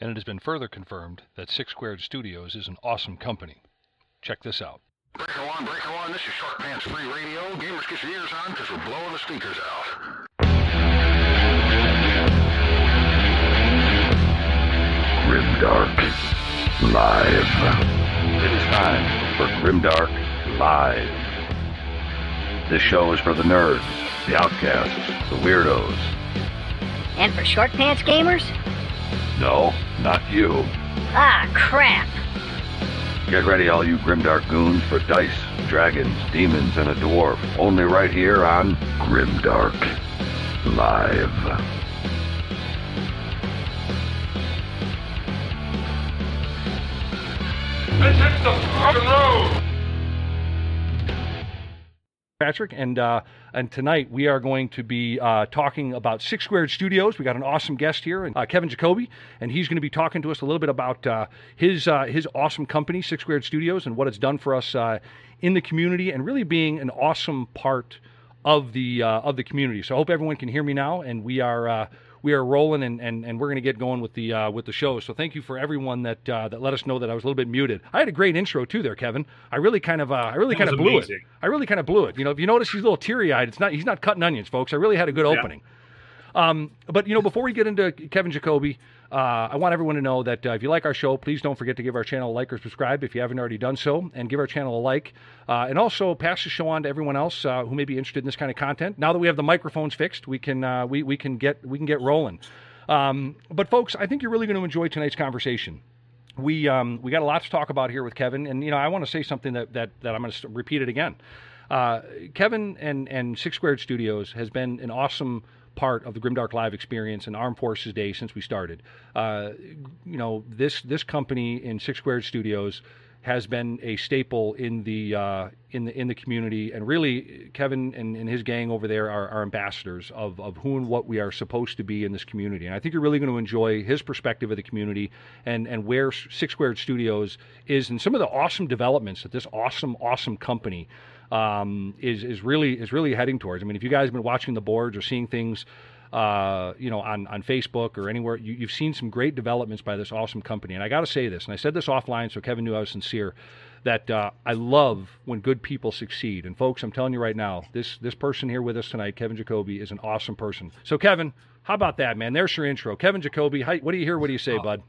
and it has been further confirmed that Six Squared Studios is an awesome company. Check this out. Breaker one, breaker one, this is Short Pants Free Radio. Gamers get your ears on because we're blowing the speakers out. Grimdark Live. It is time for Grimdark Live. This show is for the nerds, the outcasts, the weirdos. And for short pants gamers? No, not you. Ah, crap. Get ready, all you Grimdark goons, for dice, dragons, demons, and a dwarf. Only right here on Grimdark Live. Let's hit the fucking road! Patrick, and uh, and tonight we are going to be uh, talking about Six Squared Studios. We got an awesome guest here, uh, Kevin Jacoby, and he's going to be talking to us a little bit about uh, his uh, his awesome company, Six Squared Studios, and what it's done for us uh, in the community, and really being an awesome part of the of the community. So I hope everyone can hear me now, and we are we are rolling and, and, and we're going to get going with the uh, with the show. So thank you for everyone that uh, that let us know that I was a little bit muted. I had a great intro too there, Kevin. I really kind of uh, I really That kind of blew amazing. it. I really kind of blew it. You know, if you notice he's a little teary eyed, it's not he's not cutting onions, folks. I really had a good Yeah. opening. Um, but you know, before we get into Kevin Jacoby, uh, I want everyone to know that uh, if you like our show, please don't forget to give our channel a like or subscribe if you haven't already done so, and give our channel a like, uh, and also pass the show on to everyone else uh, who may be interested in this kind of content. Now that we have the microphones fixed, we can uh, we we can get we can get rolling. Um, but folks, I think you're really going to enjoy tonight's conversation we um, we got a lot to talk about here with Kevin, and you know I want to say something that that, that I'm going to repeat it again. Uh, Kevin and and Six Squared Studios has been an awesome part of the Grimdark Live experience and Armed Forces Day since we started. Uh, you know this this company in Six Squared Studios has been a staple in the uh, in the in the community, and really Kevin and, and his gang over there are, are ambassadors of, of who and what we are supposed to be in this community. And I think you're really going to enjoy his perspective of the community and and where Six Squared Studios is, and some of the awesome developments that this awesome awesome company um, is is really is really heading towards. I mean, if you guys have been watching the boards or seeing things uh, you know, on, on Facebook or anywhere, you, you've seen some great developments by this awesome company. And I got to say this, and I said this offline, so Kevin knew I was sincere, that uh, I love when good people succeed. And folks, I'm telling you right now, this this person here with us tonight, Kevin Jacoby, is an awesome person. So Kevin, how about that, man? There's your intro, Kevin Jacoby. How, what do you hear? What do you say, bud?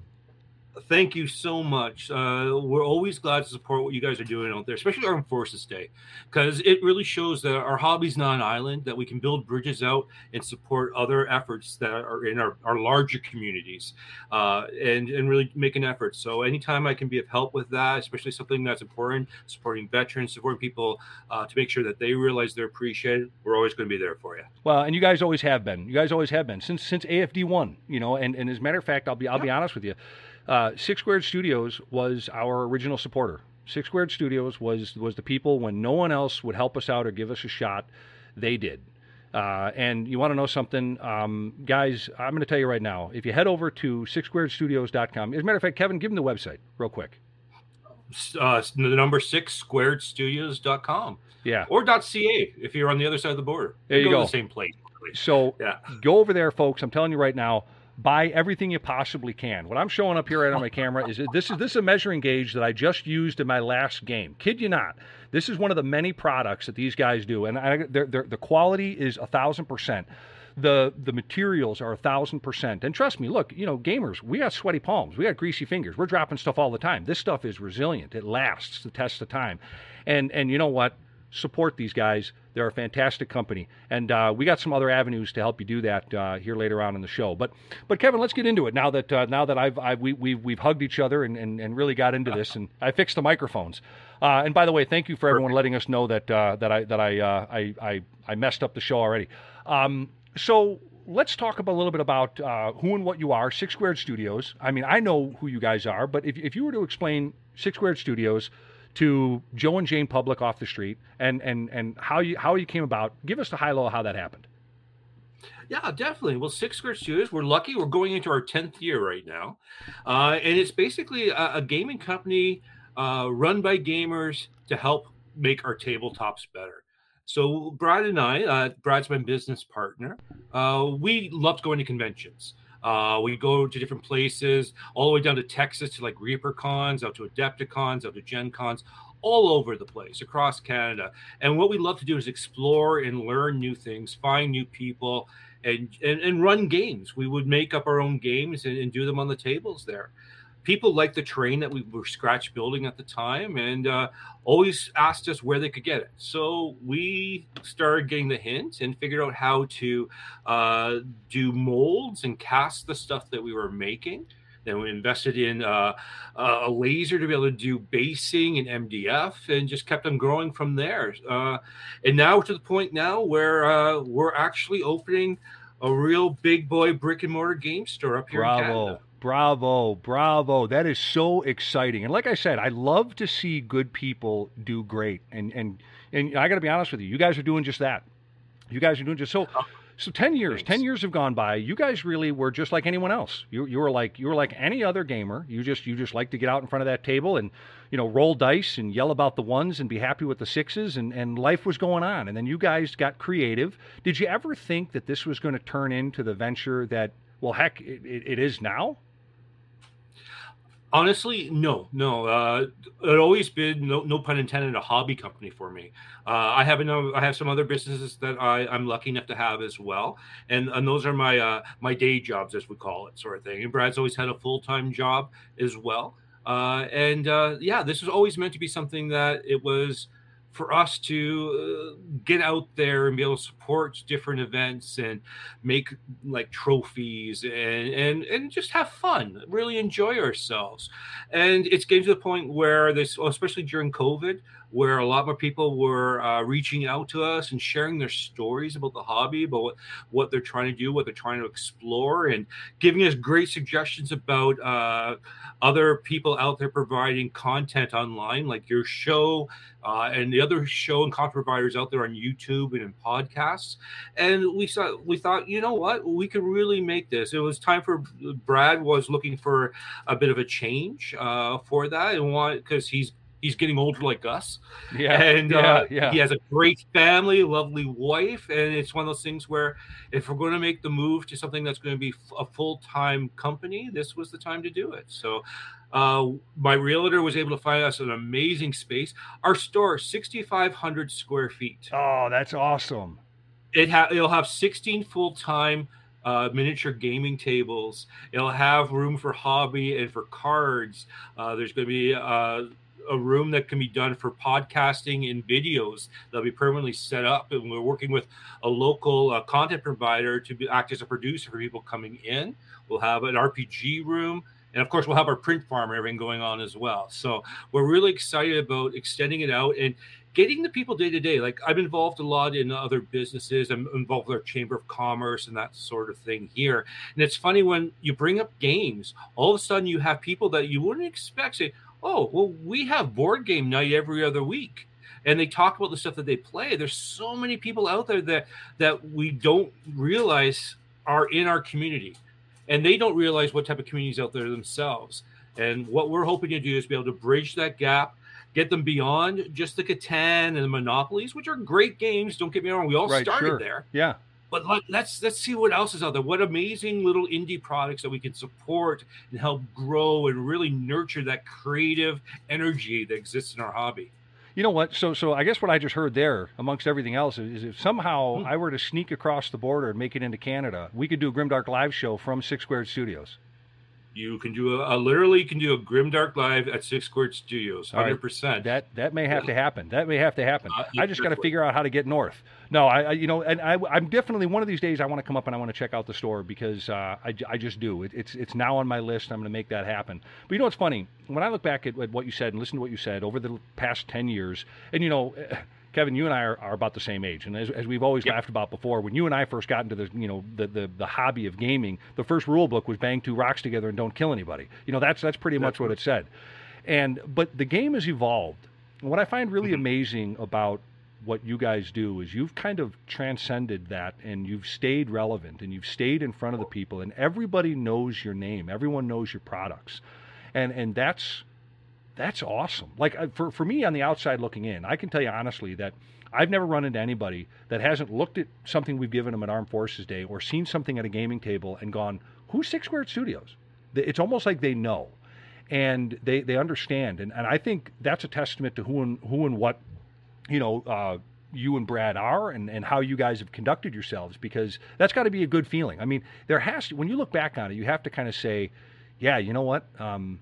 Thank you so much. Uh, we're always glad to support what you guys are doing out there, especially Armed Forces Day, because it really shows that our hobby's not an island, that we can build bridges out and support other efforts that are in our, our larger communities uh, and, and really make an effort. So, anytime I can be of help with that, especially something that's important, supporting veterans, supporting people uh, to make sure that they realize they're appreciated, we're always going to be there for you. Well, and you guys always have been. You guys always have been since since AFD one. You know, and, and as a matter of fact, I'll be I'll be honest with you. Uh, Six Squared Studios was our original supporter. Six Squared Studios was was the people when no one else would help us out or give us a shot, they did. Uh, and you want to know something, um, guys? I'm going to tell you right now. If you head over to sixsquaredstudios.com, as a matter of fact, Kevin, give them the website real quick. Uh, the number six squaredstudios.com Yeah. or .ca if you're on the other side of the border. There They you to go. the same place. So Yeah. go over there, folks. I'm telling you right now, buy everything you possibly can. What I'm showing up here right on my camera is this is this is a measuring gauge that I just used in my last game. Kid you not. This is one of the many products that these guys do, and I, they're, they're, the quality is a thousand percent. The the materials are a thousand percent, and trust me. Look, you know, gamers, we got sweaty palms, we got greasy fingers. We're dropping stuff all the time. This stuff is resilient. It lasts the test of time, and and you know what? Support these guys. They're a fantastic company, and uh, we got some other avenues to help you do that uh, here later on in the show. But but Kevin, let's get into it now that uh, now that I've, I've we, we've we've hugged each other and, and, and really got into this, and I fixed the microphones. Uh, and by the way, thank you for everyone letting us know that uh, that I that I, uh, I I I messed up the show already. Um, so let's talk about, a little bit about uh, who and what you are. Six Squared Studios. I mean, I know who you guys are, but if if you were to explain Six Squared Studios to Joe and Jane Public off the street and and and how you how you came about. Give us the high low how that happened. Yeah, definitely. Well, Six Square Studios, we're lucky. We're going into our 10th year right now. Uh, and it's basically a, a gaming company uh, run by gamers to help make our tabletops better. So, Brad and I, uh, Brad's my business partner, uh, we loved going to conventions. Uh, we go to different places, all the way down to Texas to like Reaper Cons, out to Adepticons, out to Gen Cons, all over the place across Canada. And what we love to do is explore and learn new things, find new people, and and, and run games. We would make up our own games and, and do them on the tables there. People liked the terrain that we were scratch building at the time, and uh, always asked us where they could get it. So we started getting the hint and figured out how to uh, do molds and cast the stuff that we were making. Then we invested in uh, a laser to be able to do basing and MDF, and just kept on growing from there. Uh, and now to the point now where uh, we're actually opening a real big boy brick and mortar game store up here in Canada. Bravo, bravo. That is so exciting. And like I said, I love to see good people do great. And and and I got to be honest with you. You guys are doing just that. You guys are doing just so so 10 years, Thanks. 10 years have gone by. You guys really were just like anyone else. You you were like you were like any other gamer. You just you just like to get out in front of that table and you know, roll dice and yell about the ones and be happy with the sixes and and life was going on. And then you guys got creative. Did you ever think that this was going to turn into the venture that well heck it, it, it is now? Honestly, no, no. Uh, it always been no, no pun intended, a hobby company for me. Uh, I have another, I have some other businesses that I, I'm lucky enough to have as well, and and those are my uh, my day jobs, as we call it, sort of thing. And Brad's always had a full time job as well. Uh, and uh, yeah, this was always meant to be something that it was for us to uh, get out there and be able to support different events and make like trophies and and and just have fun really enjoy ourselves. And it's getting to the point where this especially during covid where a lot more people were uh, reaching out to us and sharing their stories about the hobby about what, what they're trying to do what they're trying to explore and giving us great suggestions about uh, other people out there providing content online like your show uh, and the other show and content providers out there on YouTube and in podcasts. And we saw we thought, you know what, we could really make this. It was time for Brad was looking for a bit of a change uh, for that and want because he's he's getting older like us. Yeah. And yeah, uh, yeah. he has a great family, lovely wife, and it's one of those things where if we're going to make the move to something that's going to be a full time company, this was the time to do it. So. Uh, my realtor was able to find us an amazing space. Our store, 6,500 square feet. Oh, that's awesome. It ha- it'll have 16 full time uh, miniature gaming tables. It'll have room for hobby and for cards. Uh, there's going to be uh, a room that can be done for podcasting and videos that'll be permanently set up. And we're working with a local uh, content provider to be, act as a producer for people coming in. We'll have an RPG room. And of course, we'll have our print farm and everything going on as well. So we're really excited about extending it out and getting the people day to day. Like I'm involved a lot in other businesses. I'm involved with our Chamber of Commerce and that sort of thing here. And it's funny when you bring up games, all of a sudden you have people that you wouldn't expect say, "Oh, well, we have board game night every other week." And they talk about the stuff that they play. There's so many people out there that that we don't realize are in our community, and they don't realize what type of communities out there themselves. And what we're hoping to do is be able to bridge that gap get them beyond just the Catan and the Monopolies, which are great games. Don't get me wrong; we all Right, started sure. there. Yeah. But let, let's let's see what else is out there. What amazing little indie products that we can support and help grow and really nurture that creative energy that exists in our hobby. You know what? So, so I guess what I just heard there, amongst everything else, is if somehow Hmm. I were to sneak across the border and make it into Canada, we could do a Grimdark live show from Six Squared Studios. You can do a, a literally you can do a Grimdark live at Six Squared Studios, hundred percent. That that may have to happen. That may have to happen. Uh, I just got to figure out how to get north. No, I, I you know, and I, I'm definitely one of these days I want to come up and I want to check out the store because uh, I, I just do. It, it's it's now on my list. I'm going to make that happen. But you know what's funny? When I look back at, at what you said and listen to what you said over the past ten years, and you know. Kevin, you and I are, are about the same age, and as, as we've always Yep. laughed about before, when you and I first got into the you know the, the the hobby of gaming, the first rule book was bang two rocks together and don't kill anybody. You know that's that's pretty much what it said. And but the game has evolved. And what I find really mm-hmm. amazing about what you guys do is you've kind of transcended that and you've stayed relevant and you've stayed in front of the people and everybody knows your name. Everyone knows your products. And and that's that's awesome. Like uh, for for me on the outside looking in, I can tell you honestly that I've never run into anybody that hasn't looked at something we've given them at Armed Forces Day or seen something at a gaming table and gone, who's Six Squared Studios? It's almost like they know, and they they understand, and, and I think that's a testament to who and who and what, you know. Uh, you and Brad are and, and how you guys have conducted yourselves because that's got to be a good feeling. I mean, there has to, when you look back on it, you have to kind of say, yeah, you know what? Um,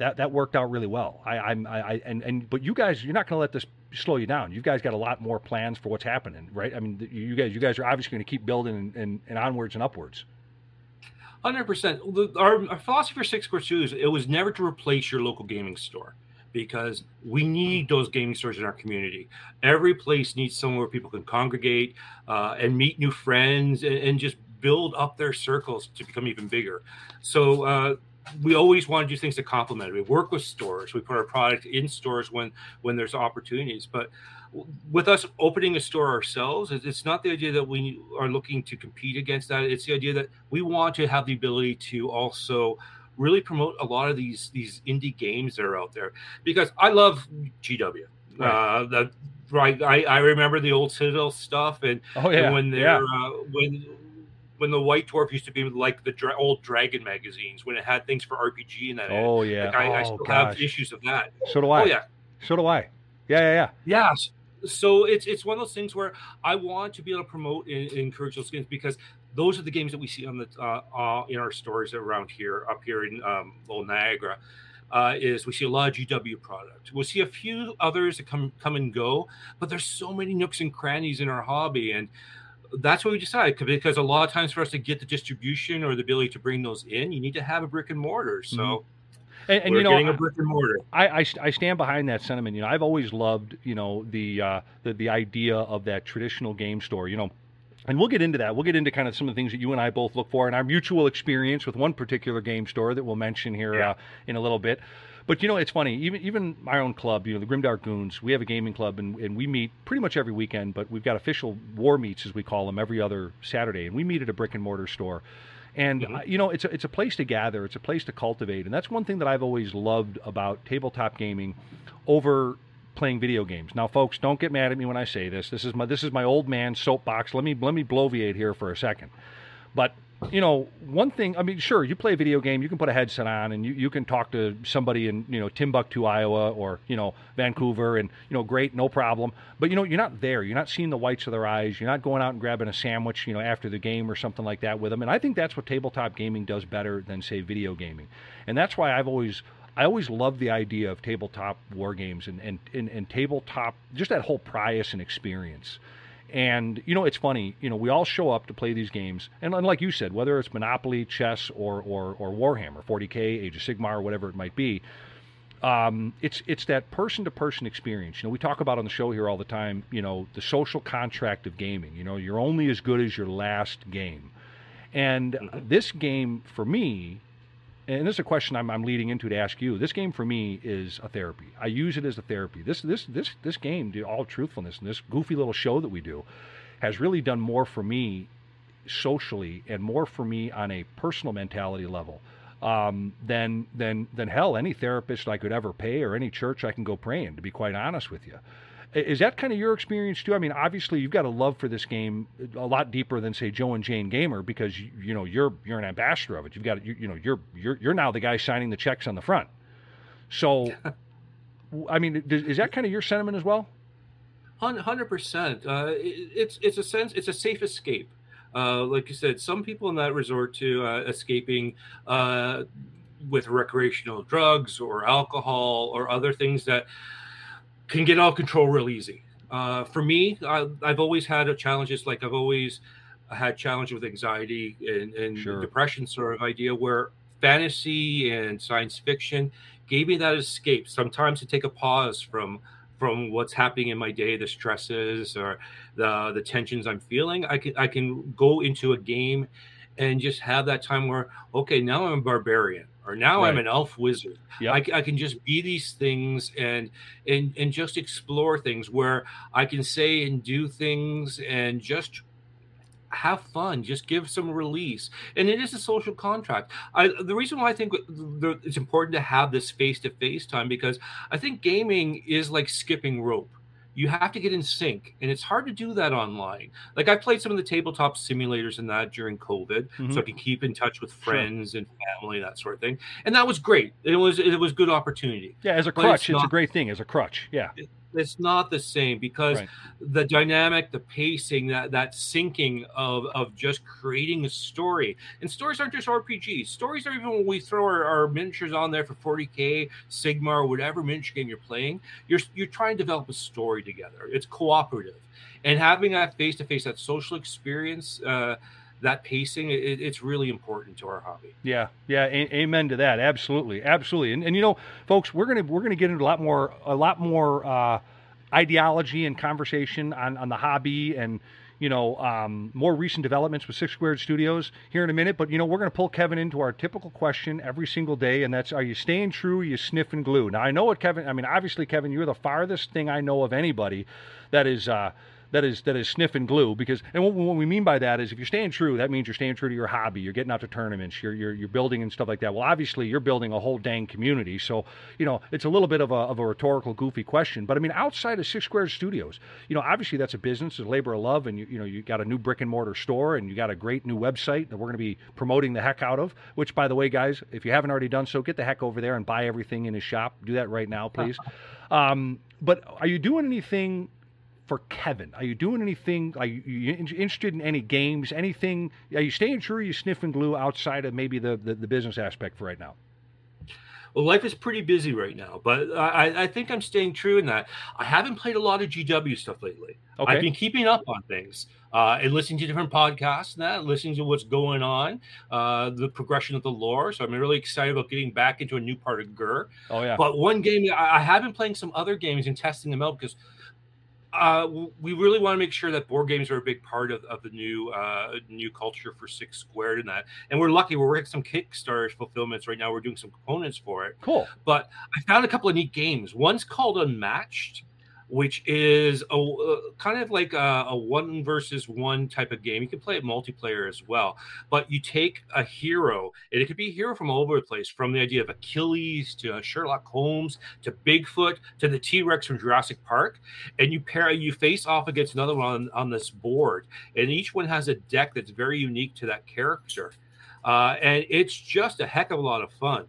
that, that worked out really well. I, I'm, I, I, and, and, but you guys, you're not going to let this slow you down. You guys got a lot more plans for what's happening, right? I mean, you guys, you guys are obviously going to keep building and, and, and onwards and upwards. Hundred percent. Our, our philosophy for Six Square Studios it was never to replace your local gaming store because we need those gaming stores in our community. Every place needs somewhere where people can congregate uh, and meet new friends and, and, just build up their circles to become even bigger. So uh, we always want to do things to complement it. We work with stores. We put our product in stores when when there's opportunities. But with us opening a store ourselves, it's not the idea that we are looking to compete against that. It's the idea that we want to have the ability to also really promote a lot of these these indie games that are out there because I love GW. Right. Uh, that right. I, I remember the old Citadel stuff and, oh, yeah. and when they're yeah. uh, when when the White Dwarf used to be like the dra- old Dragon magazines when it had things for RPG in that. Oh yeah, like I, oh, I still gosh. have issues of that. So do I. Oh yeah, so do I. Yeah, yeah, yeah. Yes. So it's it's one of those things where I want to be able to promote and, and encourage those games because those are the games that we see on the uh, uh, in our stores around here, up here in um, Old Niagara. Uh, is we see a lot of GW product. We'll see a few others that come come and go, but there's so many nooks and crannies in our hobby, and that's what we decided because a lot of times for us to get the distribution or the ability to bring those in, you need to have a brick and mortar. So. Mm-hmm. And, and you know, getting a brick and mortar. I, I, I, stand behind that sentiment. You know, I've always loved you know the uh, the the idea of that traditional game store. You know, and we'll get into that. We'll get into kind of some of the things that you and I both look for and our mutual experience with one particular game store that we'll mention here yeah. uh, in a little bit. But you know, it's funny. Even even my own club, you know, the Grimdark Goons, we have a gaming club, and, and we meet pretty much every weekend. But we've got official war meets, as we call them, every other Saturday, and we meet at a brick and mortar store. And mm-hmm. uh, you know, it's a, it's a place to gather, it's a place to cultivate, and that's one thing that I've always loved about tabletop gaming over playing video games. Now, folks, don't get mad at me when I say this. This is my this is my old man soapbox. Let me let me bloviate here for a second. But you know, one thing, I mean, sure, you play a video game, you can put a headset on and you, you can talk to somebody in, you know, Timbuktu, Iowa or, you know, Vancouver and, you know, great, no problem. But, you know, you're not there. You're not seeing the whites of their eyes. You're not going out and grabbing a sandwich, you know, after the game or something like that with them. And I think that's what tabletop gaming does better than, say, video gaming. And that's why I've always, I always loved the idea of tabletop war games and, and, and, and tabletop, just that whole prius and experience. And you know, it's funny. You know, we all show up to play these games, and, and like you said, whether it's Monopoly, chess, or or, or Warhammer, 40k, Age of Sigmar, or whatever it might be, um, it's it's that person to person experience. You know, we talk about on the show here all the time. You know, the social contract of gaming. You know, you're only as good as your last game, and mm-hmm. this game for me and this is a question I'm, I'm, leading into to ask you. This game for me is a therapy. I use it as a therapy. This this this this game, all truthfulness, and this goofy little show that we do, has really done more for me socially and more for me on a personal mentality level um, than than than hell any therapist I could ever pay or any church I can go pray in. To be quite honest with you. Is that kind of your experience too? I mean, obviously you've got a love for this game a lot deeper than say Joe and Jane Gamer because you, know you're you're an ambassador of it. You've got you, you know you're you're you're now the guy signing the checks on the front. So, I mean, is that kind of your sentiment as well? Hundred percent. Uh, it's it's a sense. It's a safe escape. Uh, like you said, some people in that resort to uh, escaping uh, with recreational drugs or alcohol or other things that can get out of control real easy. Uh, for me, I, have always had challenges. Like I've always had challenges with anxiety and, and sure. depression sort of idea where fantasy and science fiction gave me that escape. Sometimes to take a pause from from what's happening in my day, the stresses or the the tensions I'm feeling. I can I can go into a game and just have that time where okay, now I'm a barbarian or now right. I'm an elf wizard. Yep. I, I, can just be these things and and and just explore things where I can say and do things and just have fun just give some release and it is a social contract I, the reason why i think it's important to have this face-to-face time because i think gaming is like skipping rope you have to get in sync and it's hard to do that online like i played some of the tabletop simulators and that during covid Mhm. so i can keep in touch with Sure. friends and family that sort of thing and that was great it was it was good opportunity Yeah, as a But it's crutch, it's, a great thing. As a crutch, yeah. It's not the same because Right. the dynamic the pacing that that syncing of of just creating a story. And stories aren't just rpgs stories are even when we throw our, our miniatures on there for 40k Sigmar or whatever miniature game you're playing you're you're trying to develop a story together. It's cooperative. And having that face to face that social experience uh that pacing it, it's really important to our hobby Yeah, yeah, a- amen to that. Absolutely, absolutely. And, and you know, folks, we're gonna we're gonna get into a lot more a lot more uh, ideology and conversation on on the hobby and you know um, more recent developments with Six Squared Studios here in a minute. But you know, we're gonna pull Kevin into our typical question every single day, and that's: Are you staying true? You sniffing glue? Now I know what Kevin. I mean, obviously, Kevin, you're the farthest thing I know of anybody that is. Uh, that is that is sniffing glue because and what, what we mean by that is if you're staying true that means you're staying true to your hobby you're getting out to tournaments you're, you're you're building and stuff like that. Well obviously you're building a whole dang community so you know it's a little bit of a, of a rhetorical goofy question but i mean outside of six square studios you know obviously that's a business it's a labor of love and you, you know you got a new brick and mortar store and you got a great new website that we're going to be promoting the heck out of which by the way guys if you haven't already done so get the heck over there and buy everything in his shop. Do that right now please. Um, but are you doing anything for Kevin? Are you doing anything? Are you, you interested in any games? Anything? Are you staying true? Are you sniffing glue outside of maybe the, the, the business aspect for right now? Well, life is pretty busy right now, but I, I think I'm staying true in that. I haven't played a lot of GW stuff lately. Okay. I've been keeping up on things uh, and listening to different podcasts and that, listening to what's going on, uh, the progression of the lore. So I'm really excited about getting back into a new part of GUR. oh yeah. But one game, I, I have been playing some other games and testing them out because uh, we really want to make sure that board games are a big part of, of the new uh, new culture for Six Squared and that. And we're lucky. We're working some Kickstarter fulfillments right now. We're doing some components for it. Cool. But I found a couple of neat games. One's called Unmatched, which is a uh, kind of like a, a one versus one type of game. You can play it multiplayer as well. But you take a hero, and it could be a hero from all over the place, from the idea of Achilles to Sherlock Holmes to Bigfoot to the T Rex from Jurassic Park, and you pair you face off against another one on, on this board, and each one has a deck that's very unique to that character. Uh, and it's just a heck of a lot of fun.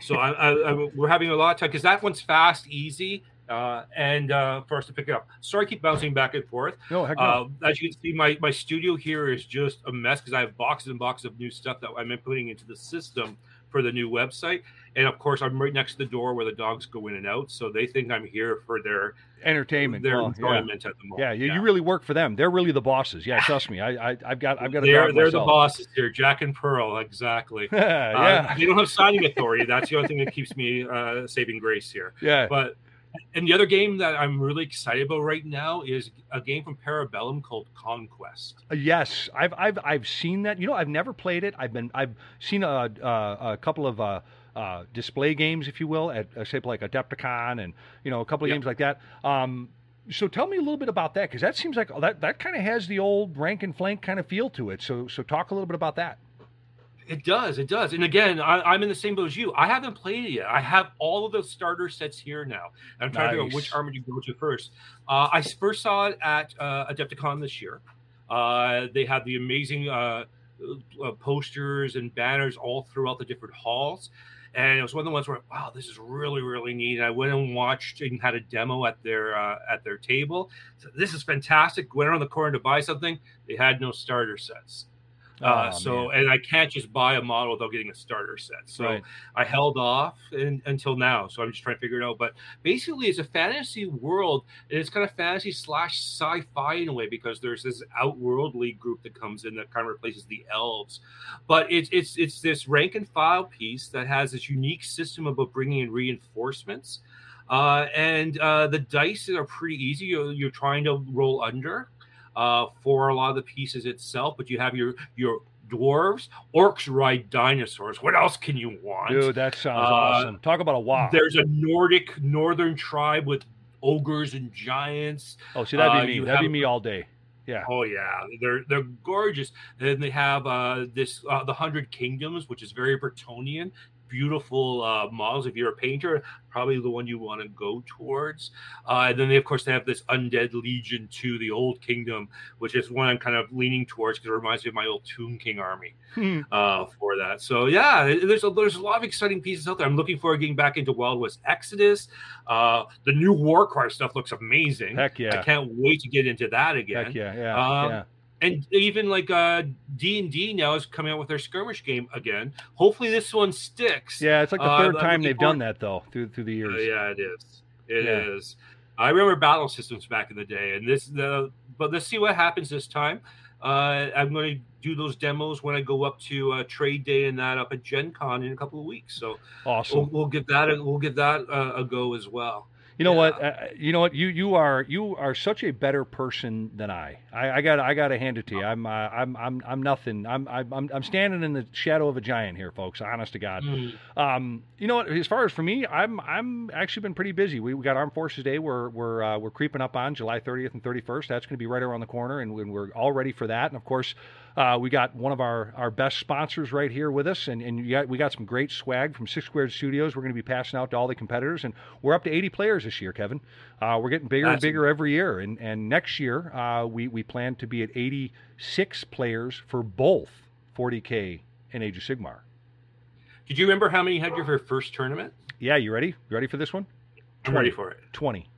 So I, I, I, we're having a lot of time because that one's fast, easy, uh, and uh, for us to pick it up. Sorry, I keep bouncing back and forth. No, heck no. Uh, as you can see, my, my studio here is just a mess because I have boxes and boxes of new stuff that I'm putting into the system for the new website. And of course, I'm right next to the door where the dogs go in and out, so they think I'm here for their Entertainment. their Well, yeah. at the moment. Yeah, you, you really work for them. They're really the bosses. Yeah, trust me. I, I I've got I've got a they're they're the bosses here, Jack and Pearl, exactly. yeah, Uh, they don't have signing authority. That's the only thing that keeps me uh, saving grace here. yeah. But and the other game that I'm really excited about right now is a game from Parabellum called Conquest. Uh, Yes, I've I've I've seen that. You know, I've never played it. I've been I've seen a a, a couple of uh, uh, display games, if you will, at uh, say like Adepticon and you know a couple of Yeah. games like that. Um, so tell me a little bit about that because that seems like that that kind of has the old rank and flank kind of feel to it. So so talk a little bit about that. It does, it does. And again, I, I'm in the same boat as you. I haven't played it yet. I have all of the starter sets here now. And I'm trying to figure out which army to go to first. Uh, I first saw it at uh, Adepticon this year. Uh, they had the amazing uh, uh, posters and banners all throughout the different halls. And it was one of the ones where, wow, this is really, really neat. And I went and watched and had a demo at their uh, at their table. So this is fantastic. Went around the corner to buy something. They had no starter sets. Uh, Oh, so man. and I can't just buy a model without getting a starter set. So Right. I held off in, until now. So I'm just trying to figure it out. But basically, it's a fantasy world, and it's kind of fantasy slash sci-fi in a way because there's this outworldly group that comes in that kind of replaces the elves. But it's it's it's this rank and file piece that has this unique system about bringing in reinforcements. Uh, and uh, the dice are pretty easy. You're, you're trying to roll under uh, for a lot of the pieces itself, but you have your your dwarves, orcs ride dinosaurs. What else can you want? Dude, that sounds Uh, awesome. Talk about a wow. There's a Nordic northern tribe with ogres and giants. Oh, see, that'd uh, be me. you That'd be me all day. Yeah. Oh yeah, they're they're gorgeous. And then they have uh, this uh, the Hundred Kingdoms, which is very Bretonnian. Beautiful uh, models. If you're a painter, probably the one you want to go towards. Uh, and then they, of course, they have this Undead Legion to the Old Kingdom, which is one I'm kind of leaning towards because it reminds me of my old Tomb King army Hmm. uh, for that. So yeah, there's a, there's a lot of exciting pieces out there. I'm looking forward to getting back into Wild West Exodus. Uh, the new Warcry stuff looks amazing. Heck yeah. I can't wait to get into that again. Heck yeah, yeah, Um, yeah. And even like uh, D and D now is coming out with their skirmish game again. Hopefully this one sticks. Yeah, it's like the uh, third I'm time they've done that though through through the years. Uh, yeah, it is. It is. Yeah. I remember battle systems back in the day, and this the but let's see what happens this time. Uh, I'm going to do those demos when I go up to uh, Trade Day and that up at Gen Con in a couple of weeks. So Awesome. we'll, we'll give that a, we'll give that a, a go as well. You know Yeah. what? Uh, you know what? You you are you are such a better person than I. I, got I got to hand it to you. I'm uh, I'm I'm I'm nothing. I'm I'm I'm standing in the shadow of a giant here, folks. Honest to God. Mm. Um, you know what? As far as for me, I'm I'm actually been pretty busy. We, we got Armed Forces Day. We're we're uh, we're creeping up on July 30th and 31st. That's going to be right around the corner, and, we- we're all ready for that. And of course, uh, we got one of our, our best sponsors right here with us, and and got, we got some great swag from Six Squared Studios. We're going to be passing out to all the competitors, and we're up to 80 players this year, Kevin. Uh, we're getting bigger and bigger every year, and and next year uh, we we plan to be at 86 players for both 40k and Age of Sigmar. Did you remember how many you had your first tournament? Yeah, you ready? You ready for this one? I'm ready for it. 20.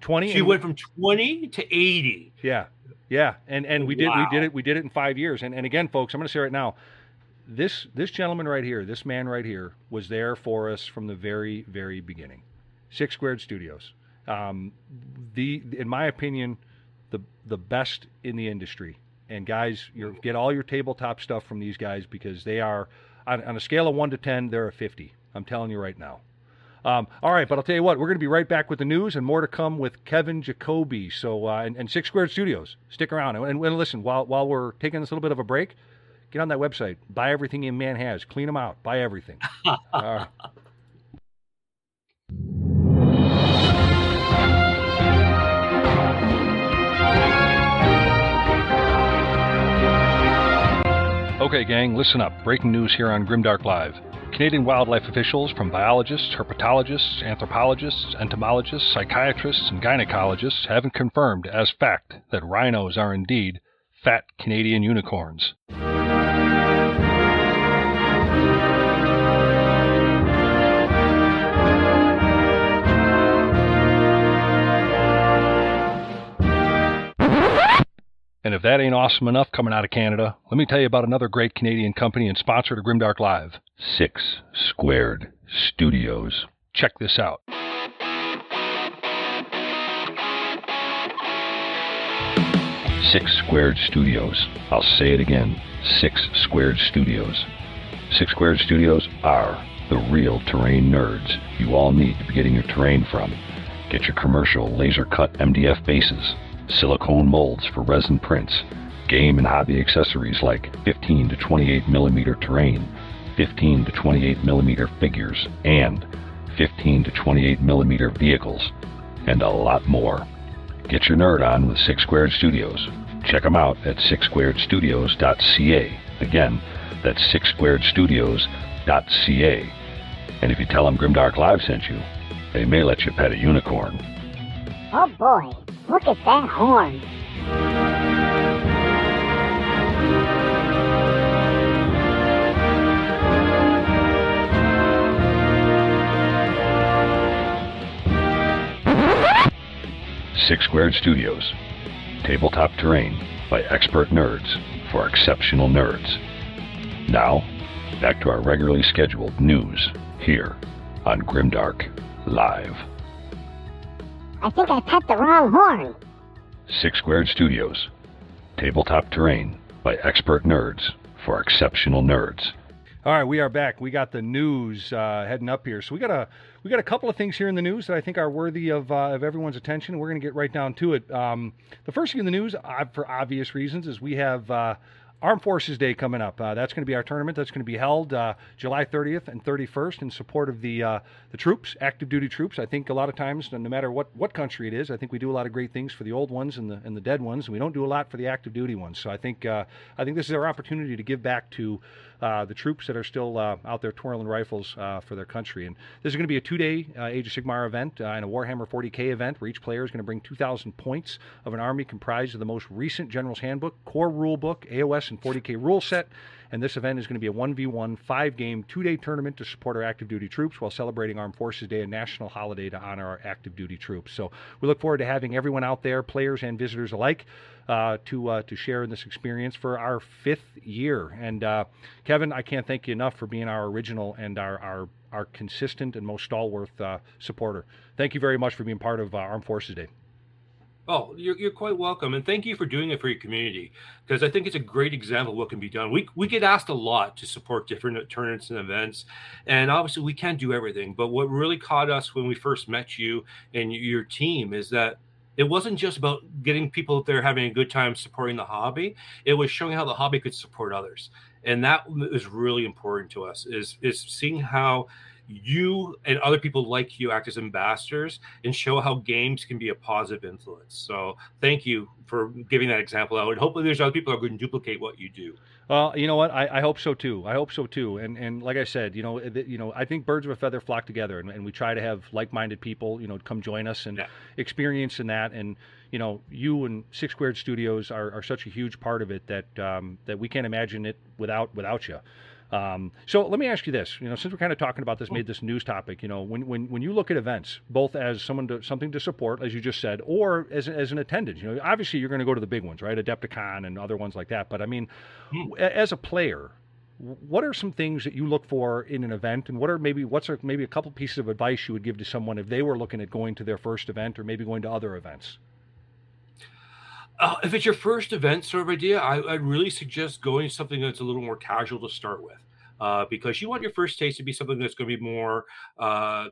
20. So you went from 20 to 80. Yeah, yeah, and and we did Wow. we did it we did it in five years. And and again, folks, I'm going to say right now, this this gentleman right here, this man right here, was there for us from the very very beginning. Six Squared Studios, um, the in my opinion, the the best in the industry. And guys, you get all your tabletop stuff from these guys because they are on, on a scale of one to ten, they're a fifty. I'm telling you right now. Um, all right, but I'll tell you what, we're going to be right back with the news and more to come with Kevin Jacoby. So, uh, and, and Six Squared Studios, stick around and, and listen while while we're taking this little bit of a break. Get on that website, buy everything a man has, clean them out, buy everything. all right. Okay, gang, listen up. Breaking news here on Grimdark Live. Canadian wildlife officials, from biologists, herpetologists, anthropologists, entomologists, psychiatrists, and gynecologists, haven't confirmed as fact that rhinos are indeed fat Canadian unicorns. And if that ain't awesome enough coming out of Canada, let me tell you about another great Canadian company and sponsor to Grimdark Live. Six Squared Studios. Check this out. Six Squared Studios. I'll say it again. Six Squared Studios. Six Squared Studios are the real terrain nerds you all need to be getting your terrain from. Get your commercial laser cut MDF bases, silicone molds for resin prints, game and hobby accessories like 15 to 28 millimeter terrain, 15 to 28 millimeter figures, and 15 to 28 millimeter vehicles, and a lot more. Get your nerd on with Six Squared Studios. Check them out at sixsquaredstudios.ca. Again, that's sixsquaredstudios.ca. And if you tell them Grimdark Live sent you, they may let you pet a unicorn. Oh boy, look at that horn. Six Squared Studios. Tabletop terrain by expert nerds for exceptional nerds. Now, back to our regularly scheduled news here on Grimdark Live. I think I pet the wrong horn. Six Squared Studios. Tabletop terrain by expert nerds for exceptional nerds. All right, we are back. We got the news uh, heading up here. So we got a we got a couple of things here in the news that I think are worthy of uh, of everyone's attention. We're going to get right down to it. Um, the first thing in the news, uh, for obvious reasons, is we have uh, Armed Forces Day coming up. Uh, that's going to be our tournament. That's going to be held uh, July 30th and 31st in support of the uh, the troops, active duty troops. I think a lot of times, no matter what, what country it is, I think we do a lot of great things for the old ones and the and the dead ones, and we don't do a lot for the active duty ones. So I think uh, I think this is our opportunity to give back to uh, the troops that are still uh, out there twirling rifles uh, for their country. And this is going to be a two-day uh, Age of Sigmar event and a Warhammer 40k event where each player is going to bring 2,000 points of an army comprised of the most recent General's Handbook, core rule book, AOS, and 40k rule set. And this event is going to be a 1v1 five game, two day tournament to support our active duty troops while celebrating Armed Forces Day, a national holiday to honor our active duty troops. So we look forward to having everyone out there, players and visitors alike, uh, to uh, to share in this experience for our fifth year. And uh, Kevin, I can't thank you enough for being our original and our our, our consistent and most stalwart uh, supporter. Thank you very much for being part of uh, Armed Forces Day. Oh, you're, you're quite welcome. And thank you for doing it for your community because I think it's a great example of what can be done. We, we get asked a lot to support different tournaments and events. And obviously, we can't do everything. But what really caught us when we first met you and your team is that it wasn't just about getting people out there having a good time supporting the hobby, it was showing how the hobby could support others. And that is really important to us is, is seeing how you and other people like you act as ambassadors and show how games can be a positive influence. So thank you for giving that example out. And hopefully there's other people that are going to duplicate what you do. Well, you know what? I, I hope so too. I hope so too. And and like I said, you know, you know, I think birds of a feather flock together, and, and we try to have like-minded people, you know, come join us and yeah. experience in that. And you know, you and Six Squared Studios are, are such a huge part of it that um, that we can't imagine it without without you. Um, so let me ask you this: you know, since we're kind of talking about this, made this news topic. You know, when when when you look at events, both as someone to something to support, as you just said, or as as an attendant, you know, obviously you're going to go to the big ones, right? Adepticon and other ones like that. But I mean, hmm. as a player, what are some things that you look for in an event, and what are maybe what's a, maybe a couple pieces of advice you would give to someone if they were looking at going to their first event or maybe going to other events? Uh, if it's your first event sort of idea, I, would really suggest going something that's a little more casual to start with, uh, because you want your first taste to be something that's going to be more uh,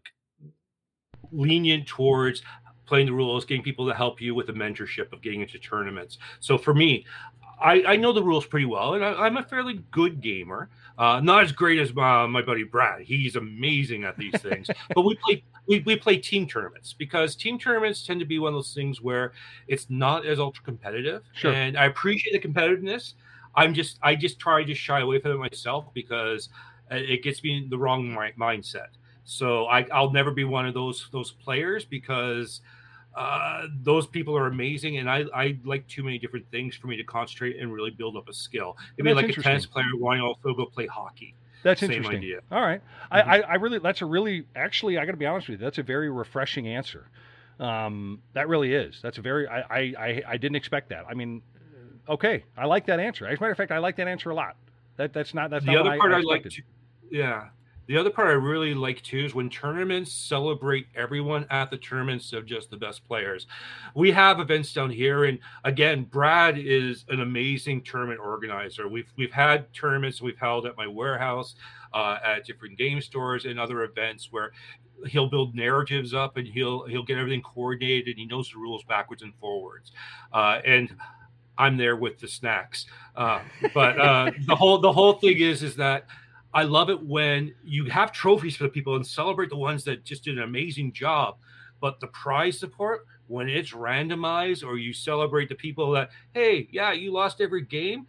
lenient towards playing the rules, getting people to help you with the mentorship of getting into tournaments. So for me, I, I know the rules pretty well, and I, am a fairly good gamer. Uh, not as great as uh, my buddy Brad. He's amazing at these things. but we play we, we play team tournaments because team tournaments tend to be one of those things where it's not as ultra competitive. Sure. And I appreciate the competitiveness. I'm just I just try to shy away from it myself because uh, it gets me in the wrong mindset. So I, I'll never be one of those those players because uh, those people are amazing, and I, I like too many different things for me to concentrate and really build up a skill. I mean, like a tennis player wanting to also go play hockey. That's Same interesting. Idea. All right. mm-hmm. I, I really that's a really actually I got to be honest with you. That's a very refreshing answer. Um, that really is. That's a very I, I I didn't expect that. I mean, okay, I like that answer. As a matter of fact, I like that answer a lot. That that's not that's the not other part I, I like. To, yeah, the other part I really like too is when tournaments celebrate everyone at the tournaments of just the best players. We have events down here, and again, Brad is an amazing tournament organizer. We've we've had tournaments we've held at my warehouse, uh, at different game stores, and other events where he'll build narratives up and he'll he'll get everything coordinated. And He knows the rules backwards and forwards, uh, and I'm there with the snacks. Uh, but uh, the whole the whole thing is is that I love it when you have trophies for the people and celebrate the ones that just did an amazing job. But the prize support, when it's randomized or you celebrate the people that, hey, yeah, you lost every game,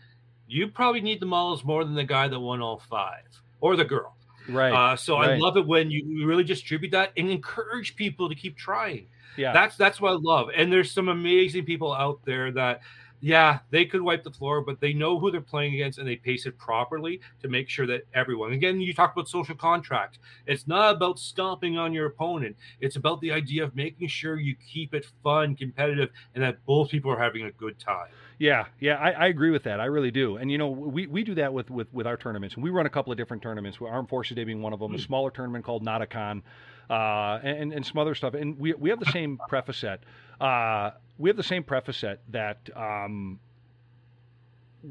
you probably need the models more than the guy that won all five or the girl. Right. Uh, so right. I love it when you really distribute that and encourage people to keep trying. Yeah. That's that's what I love. And there's some amazing people out there that yeah, they could wipe the floor, but they know who they're playing against and they pace it properly to make sure that everyone. Again, you talk about social contract. It's not about stomping on your opponent. It's about the idea of making sure you keep it fun, competitive, and that both people are having a good time. Yeah, yeah, I, I, agree with that. I really do. And you know, we, we do that with, with, with our tournaments. We run a couple of different tournaments. Armed Forces Day being one of them. Mm-hmm. A mm. smaller tournament called Nauticon, uh, and and some other stuff. And we we have the same preface set. Uh, we have the same preface set that um,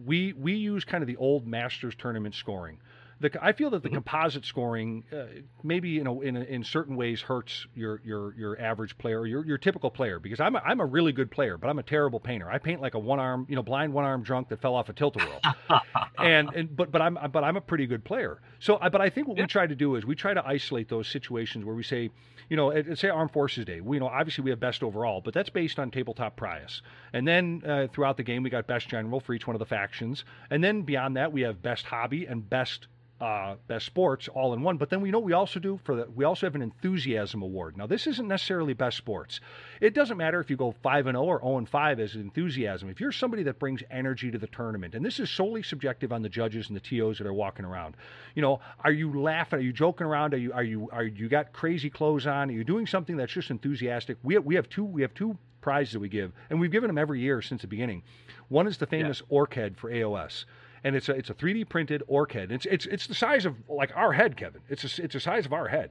we we use kind of the old Masters tournament scoring the I feel that the composite scoring uh, maybe you know in in certain ways hurts your your your average player, or your your typical player because I'm a, I'm a really good player, but I'm a terrible painter. I paint like a one arm you know blind one arm drunk that fell off a tilt a whirl, and and but but I'm but I'm a pretty good player. So I, but I think what we try to do is we try to isolate those situations where we say you know, at, say Armed Forces Day, we you know obviously we have best overall, but that's based on tabletop prize. And then uh, throughout the game, we got best general for each one of the factions, and then beyond that, we have best hobby and best uh, best sports all in one. But then we know we also do for the we also have an enthusiasm award. Now this isn't necessarily best sports. It doesn't matter if you go five and zero or zero and five as enthusiasm. If you're somebody that brings energy to the tournament, and this is solely subjective on the judges and the tos that are walking around. You know, are you laughing? Are you joking around? Are you are you are you got crazy clothes on? Are you doing something that's just enthusiastic? We have, we have two we have two prizes that we give, and we've given them every year since the beginning. One is the famous yeah. orc for AOS and it's a it's a 3D printed orc head. It's it's it's the size of like our head, Kevin. It's a, it's the size of our head.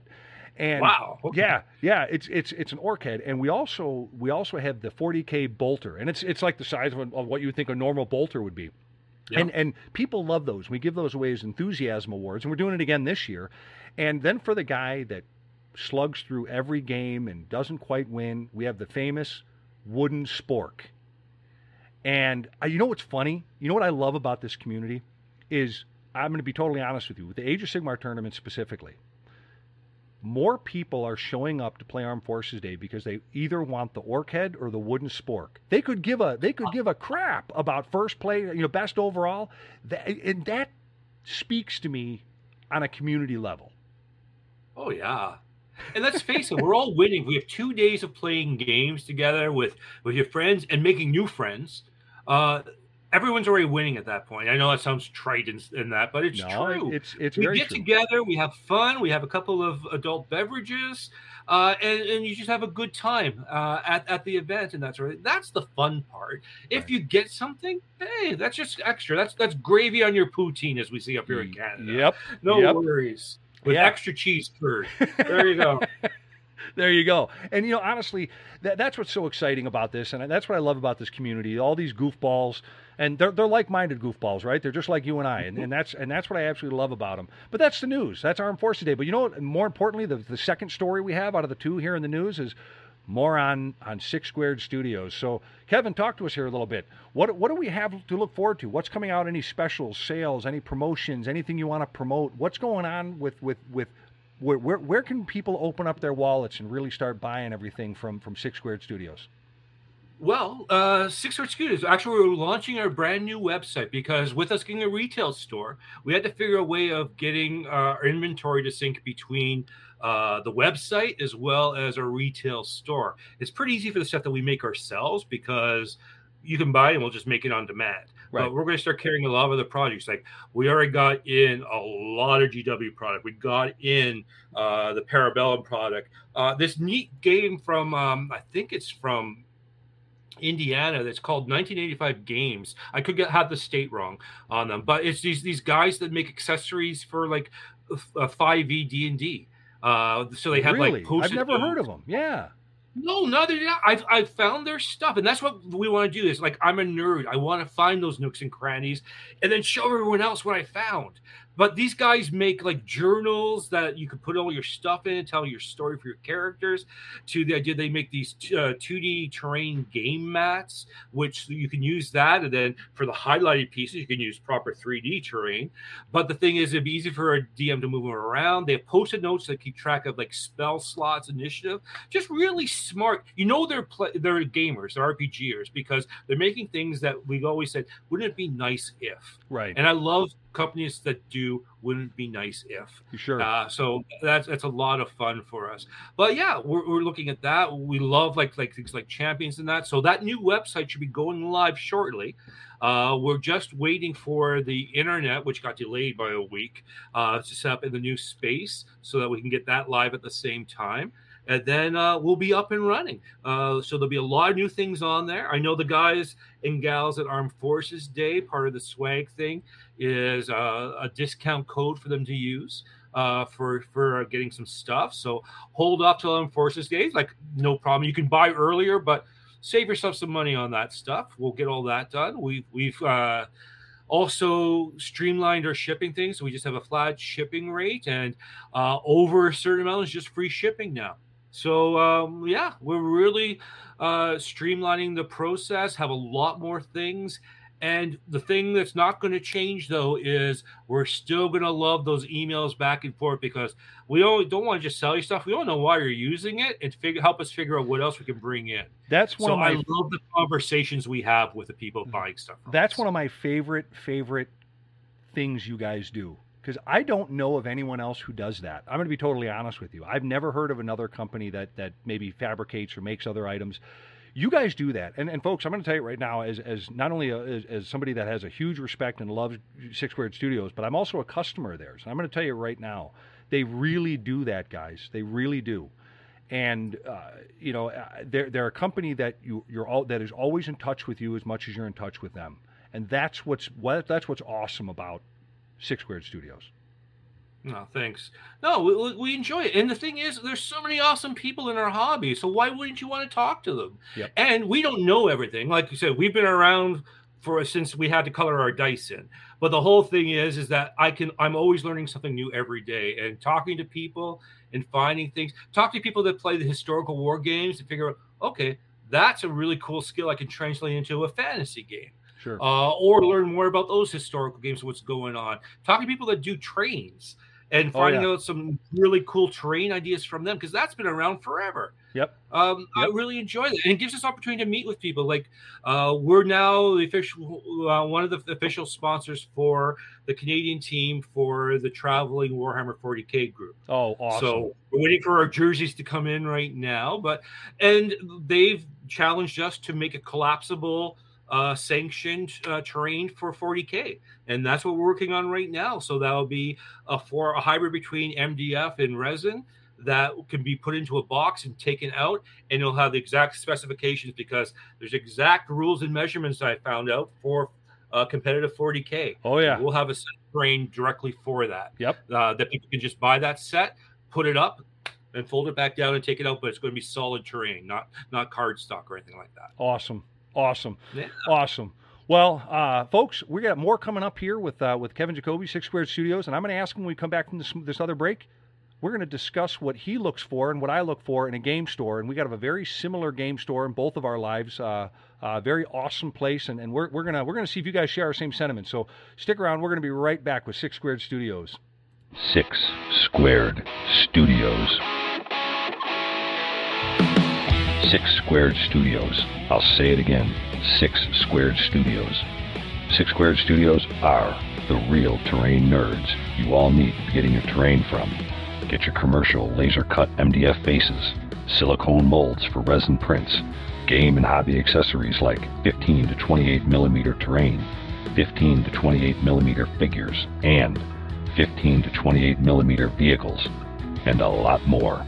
And wow. Okay. Yeah, yeah, it's it's it's an orc head, and we also we also have the 40k bolter, and it's it's like the size of, a, of what you would think a normal bolter would be. Yep. And and people love those. We give those away as enthusiasm awards, and we're doing it again this year. And then for the guy that slugs through every game and doesn't quite win, we have the famous wooden spork. And uh, you know what's funny? You know what I love about this community is I'm going to be totally honest with you. With the Age of Sigmar tournament specifically, more people are showing up to play Armed Forces Day because they either want the orc head or the wooden spork. They could give a they could give a crap about first play, you know, best overall. That, and that speaks to me on a community level. Oh yeah. And let's face it, we're all winning. We have two days of playing games together with with your friends and making new friends uh, everyone's already winning at that point. I know that sounds trite in, in that, but it's no, true. It's it's we get true. together, we have fun, we have a couple of adult beverages, uh, and, and you just have a good time uh, at, at the event, and that's right. That's the fun part. If right. you get something, hey, that's just extra. That's that's gravy on your poutine, as we see up here in Canada. Yep. No yep. worries. With yep. extra cheese curd. There you go. There you go. And you know, honestly, that, that's what's so exciting about this, and that's what I love about this community. All these goofballs, and they're they're like-minded goofballs, right? They're just like you and I, and, and that's and that's what I absolutely love about them. But that's the news. That's Armed Forces Day. But you know what? More importantly, the the second story we have out of the two here in the news is more on on Six Squared Studios. So, Kevin, talk to us here a little bit. What what do we have to look forward to? What's coming out? Any specials, sales, any promotions, anything you want to promote? What's going on with with with where, where, where can people open up their wallets and really start buying everything from from Six Squared Studios? Well, uh, Six Squared Studios actually we're launching our brand new website because with us getting a retail store, we had to figure a way of getting our inventory to sync between uh, the website as well as our retail store. It's pretty easy for the stuff that we make ourselves because you can buy and we'll just make it on demand. Right. But we're going to start carrying a lot of the projects. Like we already got in a lot of GW product. We got in uh, the Parabellum product. Uh, this neat game from um, I think it's from Indiana that's called 1985 Games. I could get have the state wrong on them, but it's these these guys that make accessories for like a 5e D and D. Uh, so they have really? like I've never heard of them. Yeah. No, neither did I. I've, I've found their stuff, and that's what we want to do. Is like I'm a nerd. I want to find those nooks and crannies, and then show everyone else what I found. But these guys make like journals that you can put all your stuff in, and tell your story for your characters. To the idea they make these uh, 2D terrain game mats, which you can use that, and then for the highlighted pieces, you can use proper 3D terrain. But the thing is, it'd be easy for a DM to move them around. They have post-it notes that keep track of like spell slots, initiative. Just really smart. You know, they're play- they're gamers, they're RPGers because they're making things that we've always said, wouldn't it be nice if? Right. And I love companies that do wouldn't be nice if. Sure. Uh, so that's that's a lot of fun for us. But yeah we're, we're looking at that. We love like like things like champions and that. So that new website should be going live shortly. Uh, we're just waiting for the internet which got delayed by a week uh, to set up in the new space so that we can get that live at the same time and then uh, we'll be up and running. Uh, so there'll be a lot of new things on there. I know the guys and gals at Armed Forces Day, part of the swag thing, is uh, a discount code for them to use uh, for for getting some stuff. So hold off till Armed Forces Day. Like no problem. You can buy earlier, but save yourself some money on that stuff. We'll get all that done. We've we've uh, also streamlined our shipping things. So we just have a flat shipping rate, and uh, over a certain amount is just free shipping now. So um, yeah, we're really uh, streamlining the process. Have a lot more things. And the thing that's not going to change though is we're still going to love those emails back and forth because we don't, don't want to just sell you stuff. We don't know why you're using it and figure help us figure out what else we can bring in. That's one so of my I love the conversations we have with the people buying stuff. from That's us. one of my favorite favorite things you guys do because I don't know of anyone else who does that. I'm going to be totally honest with you. I've never heard of another company that that maybe fabricates or makes other items. You guys do that, and, and folks, I'm going to tell you right now, as, as not only a, as, as somebody that has a huge respect and loves Six Squared Studios, but I'm also a customer of theirs. And I'm going to tell you right now, they really do that, guys. They really do and uh, you know uh, they're they're a company that you you're all that is always in touch with you as much as you're in touch with them, and that's what's what that's what's awesome about Six Squared Studios. No, thanks. No, we- we, enjoy it. And the thing is, there's so many awesome people in our hobby. So why wouldn't you want to talk to them? Yep. And we don't know everything. Like you said, we've been around for since we had to color our dice in. But the whole thing is, is that I can I'm always learning something new every day and talking to people and finding things. Talk to people that play the historical war games and figure out, okay, that's a really cool skill I can translate into a fantasy game Sure. uh, or learn more about those historical games, what's going on. Talking to people that do trains and Oh, finding yeah. out some really cool terrain ideas from them because that's been around forever. Yep. Um, I really enjoy that, and it gives us opportunity to meet with people. Like uh, we're now the official, uh, one of the official sponsors for the Canadian team for the traveling Warhammer 40k group. Oh, awesome. So we're waiting for our jerseys to come in right now, but and they've challenged us to make a collapsible, uh, sanctioned uh, terrain for 40k, and that's what we're working on right now. So that'll be a for a hybrid between MDF and resin that can be put into a box and taken out, and it'll have the exact specifications because there's exact rules and measurements I found out for uh, competitive 40k. oh yeah. We'll have a set terrain directly for that Yep. uh, that people can just buy that set, put it up, and fold it back down and take it out. But it's going to be solid terrain, not not cardstock or anything like that. Awesome. Awesome. Yeah. Awesome. Well, uh, folks, we got more coming up here with uh, with Kevin Jacoby, Six Squared Studios, and I'm going to ask him when we come back from this, this other break. We're going to discuss what he looks for and what I look for in a game store, and we got a very similar game store in both of our lives. Uh, uh, very awesome place, and, and we're, we're gonna we're gonna see if you guys share our same sentiments. So stick around. We're going to be right back with Six Squared Studios. Six Squared Studios. Six Squared Studios. I'll say it again. Six Squared Studios. Six Squared Studios are the real terrain nerds you all need getting your terrain from. Get your commercial laser cut MDF bases, silicone molds for resin prints, game and hobby accessories like 15 to 28 millimeter terrain, 15 to 28 millimeter figures, and 15 to 28 millimeter vehicles, and a lot more.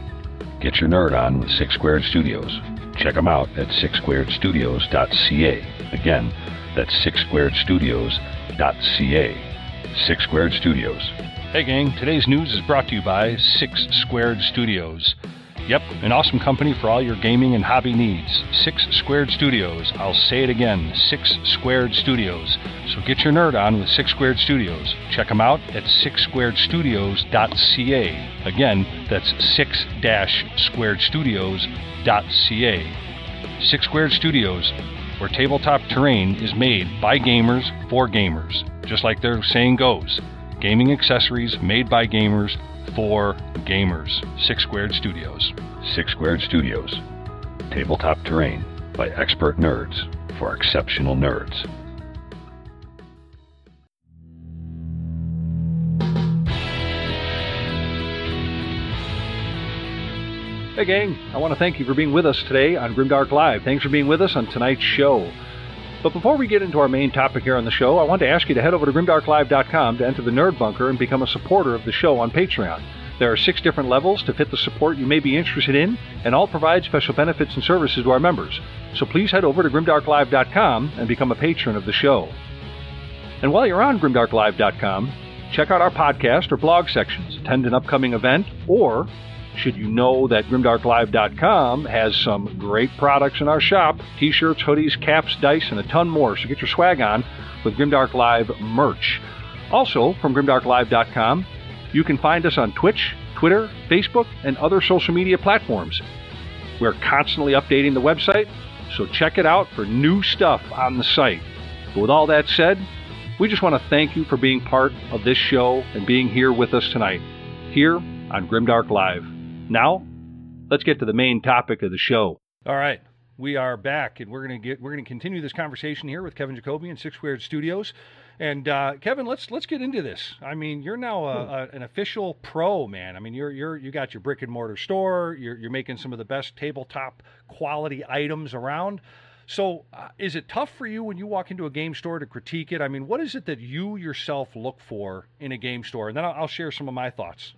Get your nerd on with Six Squared Studios. Check them out at sixsquaredstudios.ca. Again, that's sixsquaredstudios.ca. Six Squared Studios. Hey, gang, today's news is brought to you by Six Squared Studios. Yep, an awesome company for all your gaming and hobby needs. Six Squared Studios. I'll say it again Six Squared Studios. So get your nerd on with Six Squared Studios. Check them out at sixsquaredstudios.ca. Again, that's six squaredstudios.ca. Six Squared Studios, where tabletop terrain is made by gamers for gamers. Just like their saying goes gaming accessories made by gamers for gamers. Six Squared Studios. Six Squared Studios. Tabletop terrain by expert nerds for exceptional nerds. Hey, gang, I want to thank you for being with us today on Grimdark Live. Thanks for being with us on tonight's show. But before we get into our main topic here on the show, I want to ask you to head over to grimdarklive.com to enter the Nerd Bunker and become a supporter of the show on Patreon. There are six different levels to fit the support you may be interested in, and all provide special benefits and services to our members. So please head over to grimdarklive.com and become a patron of the show. And while you're on grimdarklive.com, check out our podcast or blog sections, attend an upcoming event, or should you know that grimdarklive.com has some great products in our shop t shirts, hoodies, caps, dice, and a ton more. So get your swag on with Grimdark Live merch. Also, from grimdarklive.com, you can find us on Twitch, Twitter, Facebook, and other social media platforms. We're constantly updating the website, so check it out for new stuff on the site. But with all that said, we just want to thank you for being part of this show and being here with us tonight, here on Grimdark Live. Now, let's get to the main topic of the show. All right. We are back, and we're gonna get we're gonna continue this conversation here with Kevin Jacoby and Six Squared Studios. And uh, Kevin, let's let's get into this. I mean, you're now a, a, an official pro, man. I mean, you're you're you got your brick and mortar store. You're you're making some of the best tabletop quality items around. So, uh, is it tough for you when you walk into a game store to critique it? I mean, what is it that you yourself look for in a game store? And then I'll, I'll share some of my thoughts.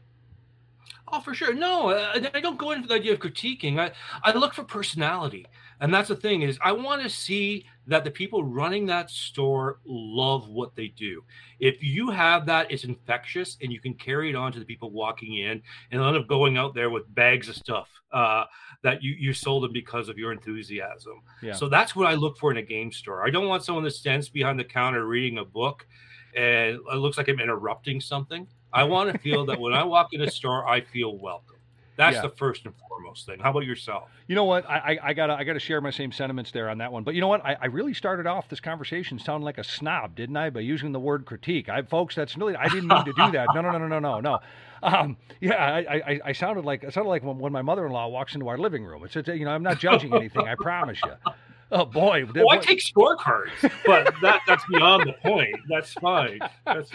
Oh, for sure. No, I, I don't go into the idea of critiquing. I, I look for personality. And that's the thing is I want to see that the people running that store love what they do. If you have that, it's infectious and you can carry it on to the people walking in and end up going out there with bags of stuff uh, that you, you sold them because of your enthusiasm. Yeah. So that's what I look for in a game store. I don't want someone that stands behind the counter reading a book and it looks like I'm interrupting something. I want to feel that when I walk in a store, I feel welcome. That's yeah. the first and foremost thing. How about yourself? You know what? I, I, I, gotta I gotta share my same sentiments there on that one. But you know what? I, I really started off this conversation sounding like a snob, didn't I? By using the word critique. I folks, that's really I didn't mean to do that. No, no, no, no, no, no, no. Um, yeah, I, I, I sounded like I sounded like when, when my mother-in-law walks into our living room. It's, it's you know I'm not judging anything. I promise you. Oh boy! Well, I take scorecards, but that that's beyond the point. That's fine. That's...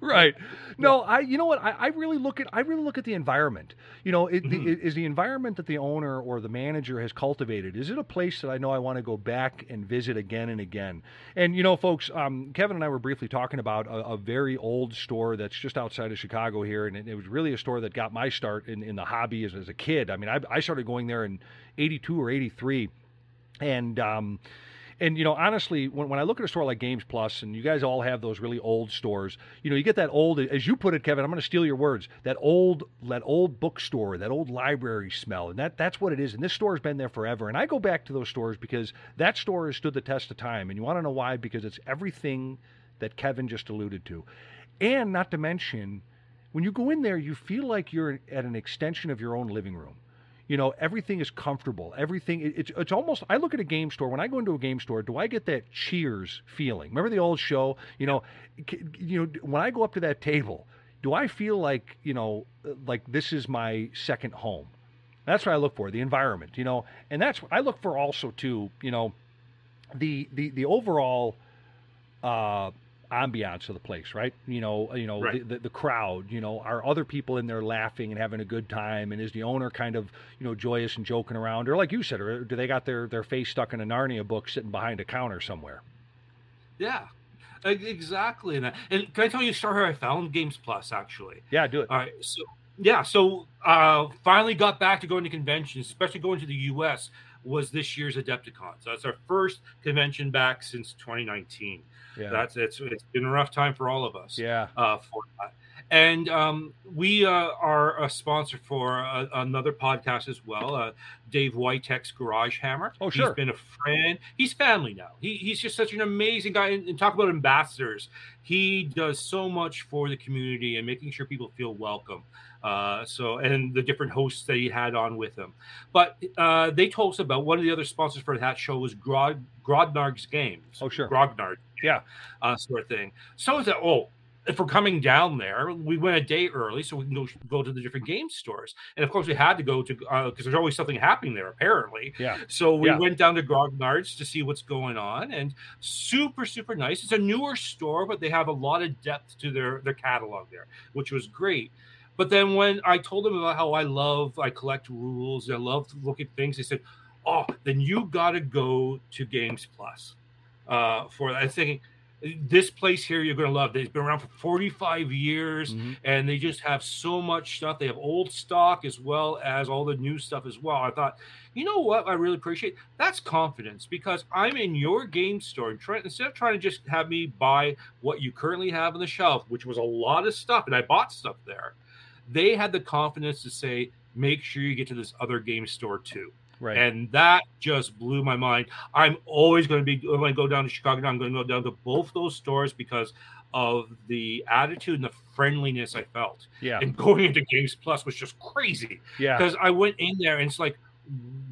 right. No, I. You know what? I, I really look at I really look at the environment. You know, it, mm-hmm. the, is the environment that the owner or the manager has cultivated? Is it a place that I know I want to go back and visit again and again? And you know, folks, um, Kevin and I were briefly talking about a, a, very old store that's just outside of Chicago here, and it, it, was really a store that got my start in, in the hobby as, as a kid. I mean, I, I started going there in '82 or '83 and um, and you know honestly when, when i look at a store like games plus and you guys all have those really old stores you know you get that old as you put it kevin i'm going to steal your words that old that old bookstore that old library smell and that that's what it is and this store has been there forever. And i go back to those stores because that store has stood the test of time and you want to know why? Because it's everything that kevin just alluded to. And not to mention when you go in there you feel like you're at an extension of your own living room you know, everything is comfortable. Everything it's it's almost. I look at a game store when I go into a game store. Do I get that Cheers feeling? Remember the old show? You know, you know when I go up to that table, do I feel like you know, like this is my second home? That's what I look for. The environment, you know, and that's what I look for also too. You know, the the the overall. Uh, ambiance of the place, right? You know, you know right. the, the, the, crowd. You know, are other people in there laughing and having a good time? And is the owner kind of you know joyous and joking around, or like you said, or do they got their their face stuck in a Narnia book sitting behind a counter somewhere? Yeah, exactly. And, and can I tell you a story how I found Games Plus actually? Yeah, do it. All right, so yeah, so uh, finally got back to going to conventions, especially going to the U.S. Was this year's Adepticon? So that's our first convention back since 2019. Yeah. That's it's it's been a rough time for all of us. Yeah. Uh, for that. And um, we uh, are a sponsor for a, another podcast as well, uh, Dave Whiteheck's Garage Hammer. Oh, sure. He's been a friend. He's family now. He, he's just such an amazing guy. And, and, talk about ambassadors. He does so much for the community and making sure people feel welcome. Uh, so, and the different hosts that he had on with him. But uh, they told us about one of the other sponsors for that show was Grod, Grodnarg's Games. Oh, sure. Grognard. Yeah. Uh, sort of thing. So I thought, oh, if we're coming down there, we went a day early so we can go go to the different game stores. And of course, we had to go to because uh, there's always something happening there, apparently. Yeah. So we yeah. went down to Grognard's to see what's going on, and super super nice. It's a newer store, but they have a lot of depth to their their catalog there, which was great. But then when I told them about how I love, I collect rules, I love to look at things, they said, "Oh, then you got to go to Games Plus." Uh, for that, I thinking this place here you're going to love. They've been around for 45 years, mm-hmm. and they just have so much stuff. They have old stock as well as all the new stuff as well. I thought, you know what? I really appreciate that's confidence because I'm in your game store and try, instead of trying to just have me buy what you currently have on the shelf, which was a lot of stuff, and I bought stuff there. They had the confidence to say, make sure you get to this other game store too. Right. And that just blew my mind. I'm always going to be when I go down to Chicago. I'm going to go down to both those stores because of the attitude and the friendliness I felt. yeah. And going into Games Plus was just crazy Yeah. because I went in there and it's like,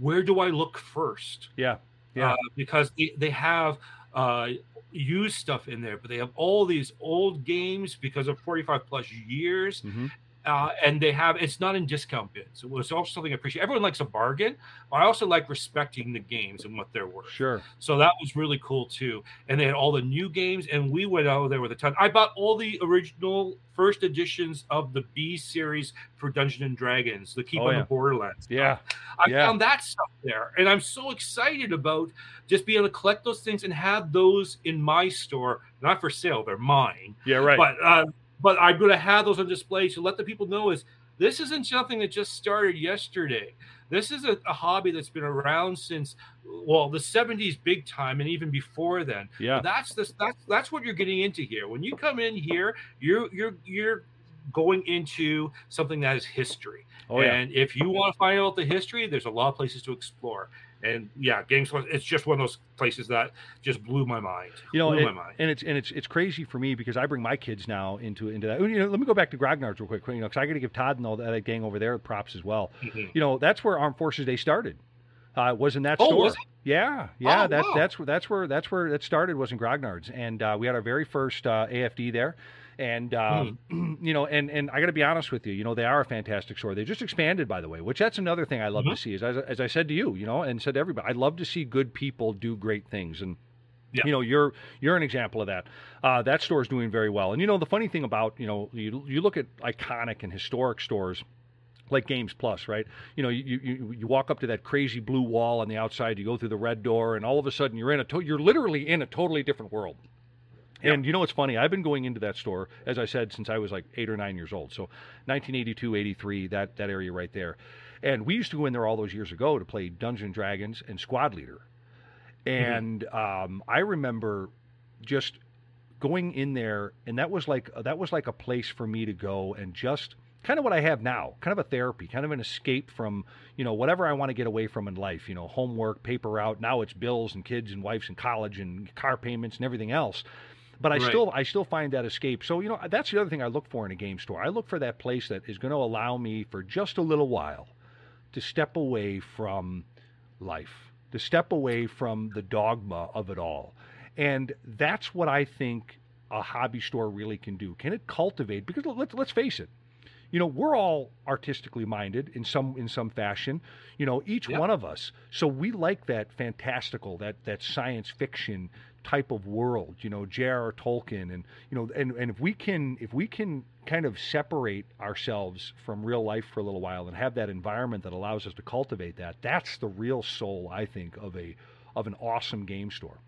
where do I look first? Yeah. Yeah. Uh, because they, they have uh, used stuff in there, but they have all these old games because of 45 plus years. Mhm. Uh, and they have it's not in discount bins. It was also something I appreciate. Everyone likes a bargain, but I also like respecting the games and what they're worth. Sure. So that was really cool too. And they had all the new games, and we went out there with a ton. I bought all the original first editions of the B series for Dungeons and Dragons, the Keep Oh, on yeah. the Borderlands. Yeah. I Yeah. found that stuff there, and I'm so excited about just being able to collect those things and have those in my store, not for sale, they're mine. Yeah. Right. But uh, but I'm going to have those on display to let the people know is this isn't something that just started yesterday. This is a, a hobby that's been around since well the 70s big time and even before then. yeah. That's this that's that's what you're getting into here. When you come in here, you're you're you're going into something that is history. Oh yeah. And if you want to find out the history, there's a lot of places to explore. And yeah, Games it's just one of those places that just blew my mind. You know, blew and, my mind. and it's and it's it's crazy for me because I bring my kids now into into that. You know, let me go back to Grognard's real quick, you know, because I got to give Todd and all that, that gang over there props as well. Mhm. You know, that's where Armed Forces Day started. Uh, was in that Oh, store. Yeah, yeah. Oh, that's wow. that's where that's where that's where it started. Was in Grognard's, and uh, we had our very first uh, AFD there. And um, Hmm. you know, and and I got to be honest with you, you know, they are a fantastic store. They just expanded, by the way, which that's another thing I love Mm-hmm. to see. Is as, as I said to you, you know, and said to everybody, I love to see good people do great things. And Yeah. you know, you're you're an example of that. Uh, that store is doing very well. And you know, the funny thing about you know, you you look at iconic and historic stores like Games Plus, right? You know, you, you you walk up to that crazy blue wall on the outside, you go through the red door, and all of a sudden you're in a to- you're literally in a totally different world. And you know what's funny? I've been going into that store, as I said, since I was like eight or nine years old. So 1982, 83, that, that area right there. And we used to go in there all those years ago to play Dungeons and Dragons and Squad Leader. And um, I remember just going in there, and that was like that was like a place for me to go and just kind of what I have now, kind of a therapy, kind of an escape from you know whatever I want to get away from in life. You know, homework, paper route. Now it's bills and kids and wives and college and car payments and everything else. But I Right. still I still find that escape. So you know that's the other thing I look for in a game store. I look for that place that is going to allow me for just a little while to step away from life, to step away from the dogma of it all. And that's what I think a hobby store really can do. Can it cultivate? Because let's let's face it, you know, we're all artistically minded in some in some fashion. You know, each Yeah. one of us. So we like that fantastical, that that science fiction type of world. You know, J.R.R. Tolkien, and you know, and and if we can if we can kind of separate ourselves from real life for a little while and have that environment that allows us to cultivate that, that's the real soul, I think, of a of an awesome game store.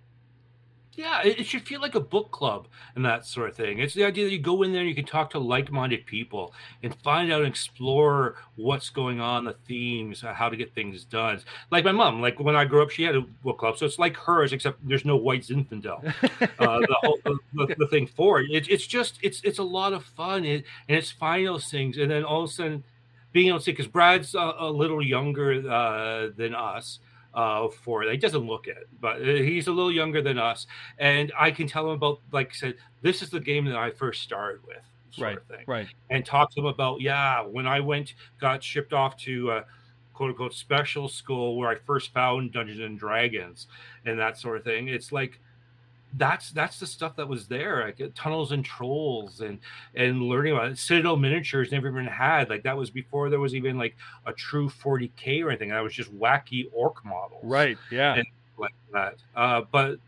Yeah, it, it should feel like a book club and that sort of thing. It's the idea that you go in there and you can talk to like-minded people and find out and explore what's going on, the themes, uh, how to get things done. Like my mom, like when I grew up, she had a book club, so it's like hers, except there's no white Zinfandel. uh, the, whole, the, the, thing for it. it. It's just it's it's a lot of fun, it, and it's finding those things, and then all of a sudden being able to see because Brad's a, a little younger uh, than us uh, for it. He doesn't look it, but uh, he's a little younger than us, and I can tell him about like I said, this is the game that I first started with, sort right, of thing, right. and talk to him about yeah, when I went got shipped off to. Uh, quote unquote special school where I first found Dungeons and Dragons and that sort of thing. It's like that's that's the stuff that was there, like uh, tunnels and trolls and and learning about it. Citadel miniatures never even had like that was before there was even like a true 40k or anything. That was just wacky orc models, Right. Yeah. And- like that. Uh, but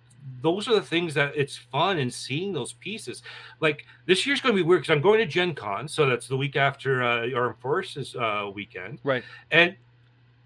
those are the things that it's fun in seeing those pieces. Like this year's going to be weird because I'm going to Gen Con, so that's the week after uh, Armed Forces uh, weekend, right. and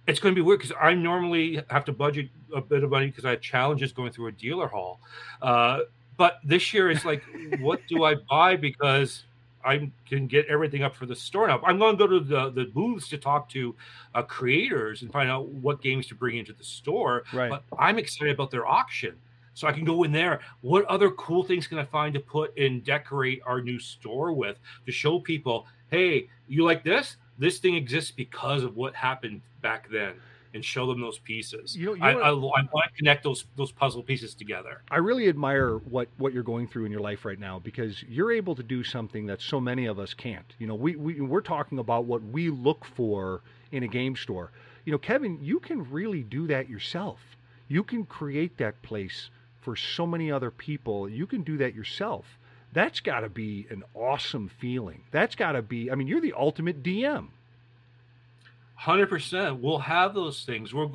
it's going to be weird because I normally have to budget a bit of money because I have challenges going through a dealer hall. Uh, but this year it's like, what do I buy? Because I can get everything up for the store now. I'm going to go to the, the booths to talk to uh, creators and find out what games to bring into the store. Right. But I'm excited about their auction. So I can go in there. What other cool things can I find to put and decorate our new store with to show people, hey, you like this? this thing exists because of what happened back then and show them those pieces. You know- you I, I, I want to connect those those puzzle pieces together. I really admire what what you're going through in your life right now because you're able to do something that so many of us can't. You know, we, we we're talking about what we look for in a game store. You know, Kevin, you can really do that yourself. You can create that place for so many other people. You can do that yourself. That's got to be an awesome feeling. That's got to be. I mean, you're the ultimate DM. Hundred percent. We'll have those things. We're,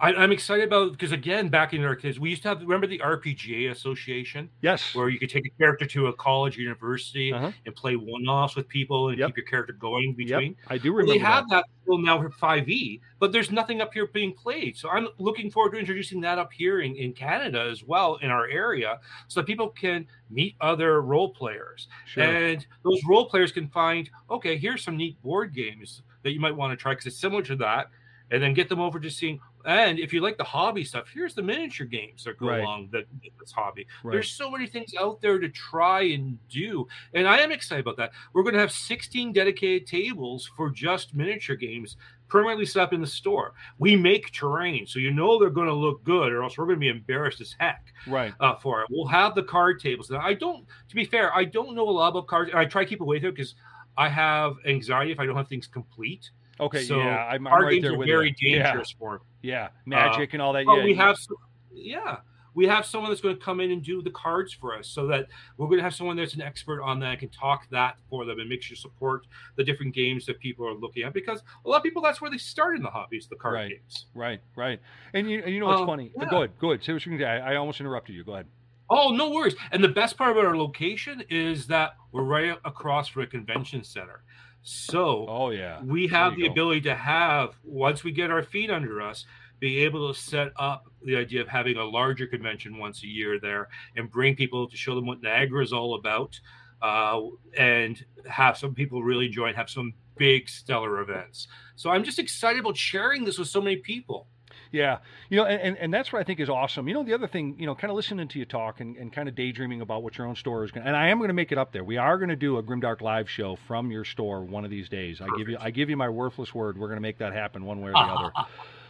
I, I'm excited about because again, back in our kids, we used to have. Remember the RPGA Association, Yes. where you could take a character to a college, university, Uh-huh. and play one-offs with people and Yep. keep your character going Yep. between. I do Well, remember. they have that. that still now for 5e, but there's nothing up here being played. So I'm looking forward to introducing that up here in, in Canada as well in our area so that people can meet other role players. Sure. And those role players can find, okay, here's some neat board games that you might want to try because it's similar to that. And then get them over to seeing. And if you like the hobby stuff, here's the miniature games that go Right. along that this hobby. Right. There's so many things out there to try and do. And I am excited about that. We're going to have 16 dedicated tables for just miniature games permanently set up in the store. We make terrain, so you know they're going to look good, or else we're going to be embarrassed as heck right. uh, for it. We'll have the card tables. Now, I don't, to be fair, I don't know a lot about cards, and I try to keep away from it because I have anxiety if I don't have things complete. Okay. so yeah. I'm, I'm card right games there are very you. Yeah. dangerous for me. Yeah. Magic and all that. Yeah. we yeah. have, some, yeah, we have someone that's going to come in and do the cards for us, so that we're going to have someone that's an expert on that and can talk that for them and make sure support the different games that people are looking at because a lot of people that's where they start in the hobbies, the card Right. games. Right, right. And you, and you know what's Um, funny? yeah. Go ahead, go ahead. Say what you can say. I, I almost interrupted you. Go ahead. Oh, no worries. And the best part about our location is that we're right across from a convention center. So Oh yeah. we have the go. ability to have once we get our feet under us be able to set up the idea of having a larger convention once a year there and bring people to show them what niagara is all about uh, and have some people really join have some big stellar events so i'm just excited about sharing this with so many people Yeah, you know, and, and, and that's what I think is awesome. You know, the other thing, you know, kind of listening to you talk and, and kind of daydreaming about what your own store is going. to And I am going to make it up there. We are going to do a Grimdark live show from your store one of these days. I give you, I give you my worthless word. We're going to make that happen one way or the other.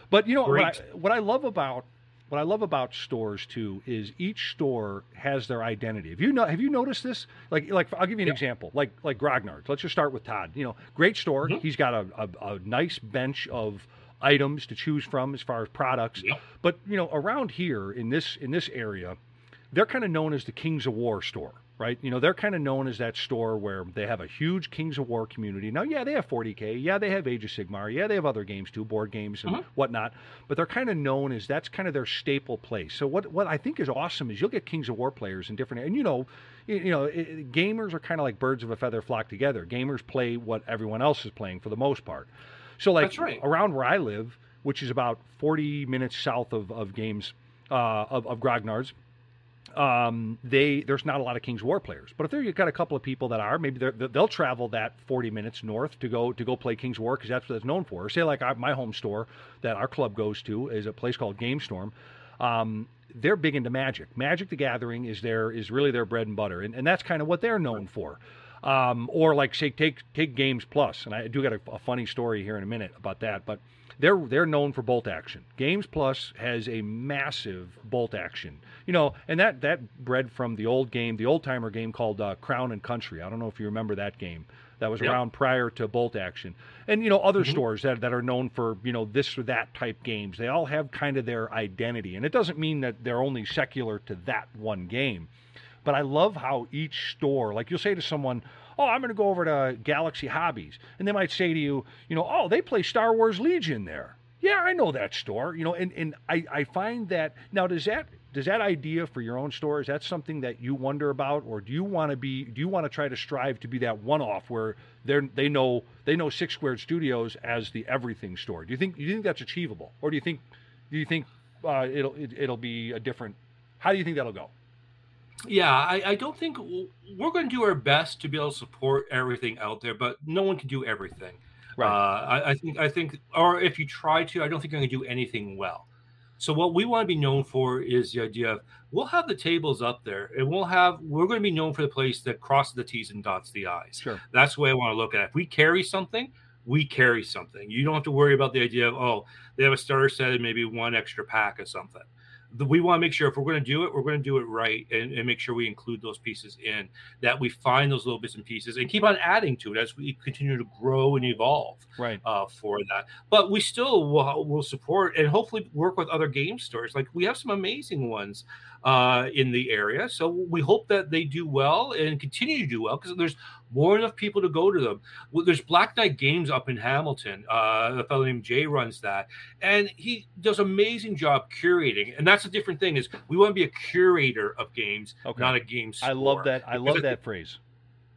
But you know what I, what I love about what I love about stores too is each store has their identity. Have you know have you noticed this? Like like I'll give you an example. Like like Grognard's. Let's just start with Todd. You know, great store. Mhm. He's got a, a, a nice bench of items to choose from as far as products. Yep. But you know, around here in this in this area, they're kind of known as the Kings of War store, right? You know, they're kind of known as that store where they have a huge Kings of War community. Now, yeah, they have 40k, yeah, they have Age of Sigmar, yeah, they have other games too, board games and Mhm. whatnot. But they're kind of known as that's kind of their staple place. So what what I think is awesome is you'll get Kings of War players in different, and you know, you, know, it- gamers are kind of like birds of a feather flock together. Gamers play what everyone else is playing for the most part. So like right. around where I live, which is about 40 minutes south of, of games uh, of, of Grognard's, um, they there's not a lot of King's War players. But if there you've got a couple of people that are, maybe they'll travel that 40 minutes north to go to go play King's War because that's what it's known for. Say like our, my home store that our club goes to is a place called Game Storm. Um, they're big into Magic. Magic the Gathering is their is really their bread and butter, and, and that's kind of what they're known for. Um, or like say take take Games Plus, and I do got a, a funny story here in a minute about that, but they're they're known for bolt action. Games Plus has a massive bolt action, you know, and that that bred from the old game, the old timer game called uh, Crown and Country. I don't know if you remember that game. That was Yep. around prior to bolt action, and you know other stores that, that are known for you know this or that type games. They all have kind of their identity, and it doesn't mean that they're only secular to that one game. But I love how each store, like you'll say to someone, "Oh, I'm going to go over to Galaxy Hobbies," and they might say to you, "You know, oh, they play Star Wars Legion there." Yeah, I know that store. You know, and and I I find that now does that does that idea for your own store is that something that you wonder about, or do you want to be do you want to try to strive to be that one off where they they know they know Six Squared Studios as the everything store? Do you think do you think that's achievable, or do you think do you think uh, it'll it, it'll be a different? How do you think that'll go? Yeah, I, I don't think we're going to do our best to be able to support everything out there, but no one can do everything. Right. Uh, I, I think I think, or if you try to, I don't think you're going to do anything well. So what we want to be known for is the idea of we'll have the tables up there, and we'll have we're going to be known for the place that crosses the T's and dots the I's. Sure. That's the way I want to look at it. If we carry something, we carry something. You don't have to worry about the idea of oh they have a starter set and maybe one extra pack of something we want to make sure if we're going to do it, we're going to do it right and, and, make sure we include those pieces in, that we find those little bits and pieces and keep on adding to it as we continue to grow and evolve right. Uh, for that. But we still will, will support and hopefully work with other game stores. Like we have some amazing ones uh, in the area. So we hope that they do well and continue to do well because there's more enough people to go to them. Well, there's Black Knight Games up in Hamilton. Uh, a fellow named Jay runs that, and he does amazing job curating. And that's a different thing is we want to be a curator of games, okay. not a game store. I love that. I love that phrase.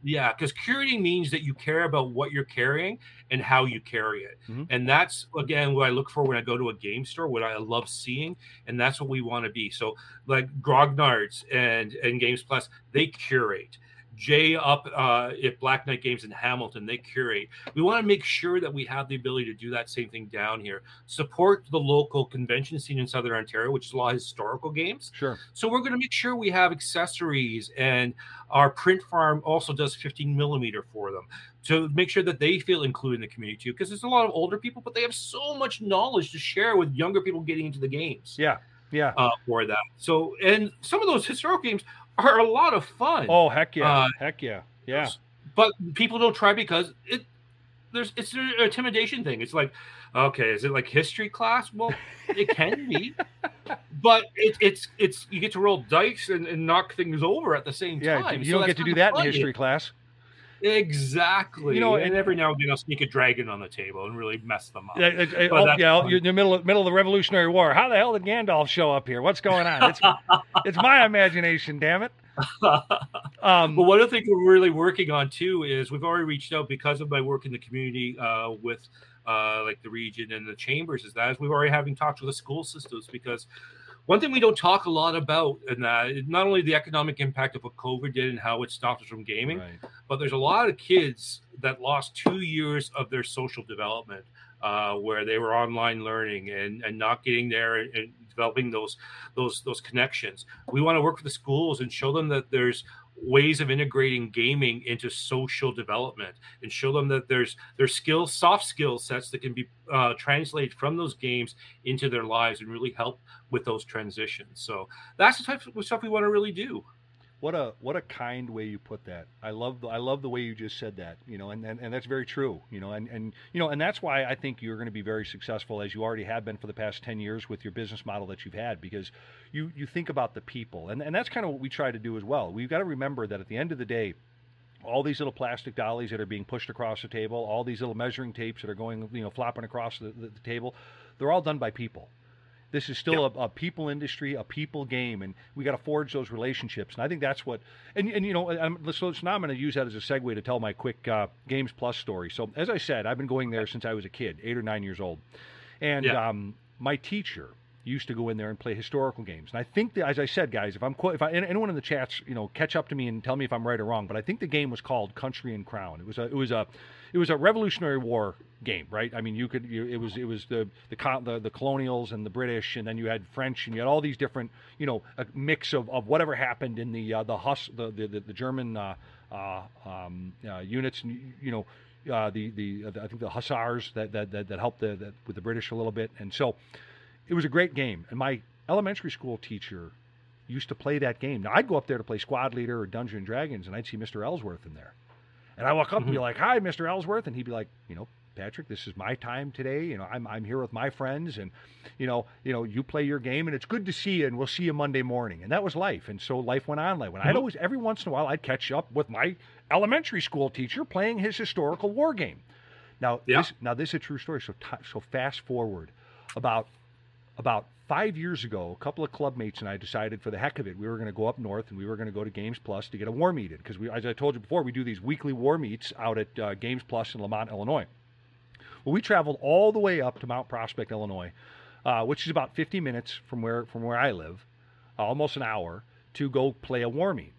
Yeah, because curating means that you care about what you're carrying and how you carry it. Mm-hmm. And that's again what I look for when I go to a game store, what I love seeing, and that's what we want to be. So like Grognards and and Games Plus, they curate. Jay up uh, at Black Knight Games in Hamilton, they curate. We want to make sure that we have the ability to do that same thing down here. Support the local convention scene in Southern Ontario, which is a lot of historical games. Sure. So we're going to make sure we have accessories, and our print farm also does 15 millimeter for them to make sure that they feel included in the community too. Because there's a lot of older people, but they have so much knowledge to share with younger people getting into the games. Yeah. Yeah. Uh, for that. So, and some of those historical games are a lot of fun. Oh heck yeah, uh, heck yeah, yeah. But people don't try because it there's it's an intimidation thing. It's like, okay, is it like history class? Well, it can be, but it, it's it's you get to roll dice and, and knock things over at the same yeah, time. You so don't get to do that in history class. Exactly. You know, and, and, every now and then I'll sneak a dragon on the table and really mess them up. Yeah, oh, yeah you're in the middle of, middle of the Revolutionary War. How the hell did Gandalf show up here? What's going on? It's, it's my imagination, damn it. Um, but one of the things we're really working on too is we've already reached out because of my work in the community uh, with uh, like the region and the chambers. Is that is we've already having talks with the school systems because one thing we don't talk a lot about, and that not only the economic impact of what COVID did and how it stopped us from gaming, right. but there's a lot of kids that lost two years of their social development uh, where they were online learning and, and not getting there and, and developing those those those connections. We want to work with the schools and show them that there's ways of integrating gaming into social development and show them that there's there's skills soft skill sets that can be uh, translated from those games into their lives and really help with those transitions. So that's the type of stuff we want to really do what a what a kind way you put that. I love the, I love the way you just said that. You know, and, and, and that's very true. You know, and, and you know, and that's why I think you're going to be very successful as you already have been for the past ten years with your business model that you've had because you you think about the people, and and that's kind of what we try to do as well. We've got to remember that at the end of the day. All these little plastic dollies that are being pushed across the table, all these little measuring tapes that are going, you know, flopping across the, the, the table, they're all done by people this is still yep. a, a, people industry, a people game, and we got to forge those relationships. And I think that's what. And, and you know, I'm, so, so now I'm going to use that as a segue to tell my quick uh, Games Plus story. So as I said, I've been going there since I was a kid, eight or nine years old, and yeah. um, my teacher used to go in there and play historical games. And I think as I said, guys, if I'm if I, anyone in the chats, you know, catch up to me and tell me if I'm right or wrong. But I think the game was called Country and Crown. It was a it was a it was a Revolutionary War game, right? I mean, you could you, it was it was the, the the the colonials and the British, and then you had French, and you had all these different, you know, a mix of, of whatever happened in the uh, the Hus the the, the German uh, uh, um, uh, units, you know. Uh, the, the I think the Hussars that that, that, that helped the, that, with the British a little bit, and so it was a great game. And my elementary school teacher used to play that game. Now I'd go up there to play Squad Leader or Dungeon and Dragons, and I'd see Mr. Ellsworth in there. And I walk up mm-hmm. and be like, "Hi, Mr. Ellsworth," and he'd be like, "You know, Patrick, this is my time today. You know, I'm I'm here with my friends, and you know, you know, you play your game, and it's good to see you, and we'll see you Monday morning." And that was life. And so life went on. Like when mm-hmm. I'd always every once in a while I'd catch up with my elementary school teacher playing his historical war game. Now, yeah. this, now this is a true story. So t- so fast forward about about five years ago, a couple of club mates and I decided for the heck of it, we were going to go up north and we were going to go to Games Plus to get a war meet in. Because, as I told you before, we do these weekly war meets out at uh, Games Plus in Lemont, Illinois. Well, we traveled all the way up to Mount Prospect, Illinois, uh, which is about 50 minutes from where, from where I live, uh, almost an hour, to go play a war meet.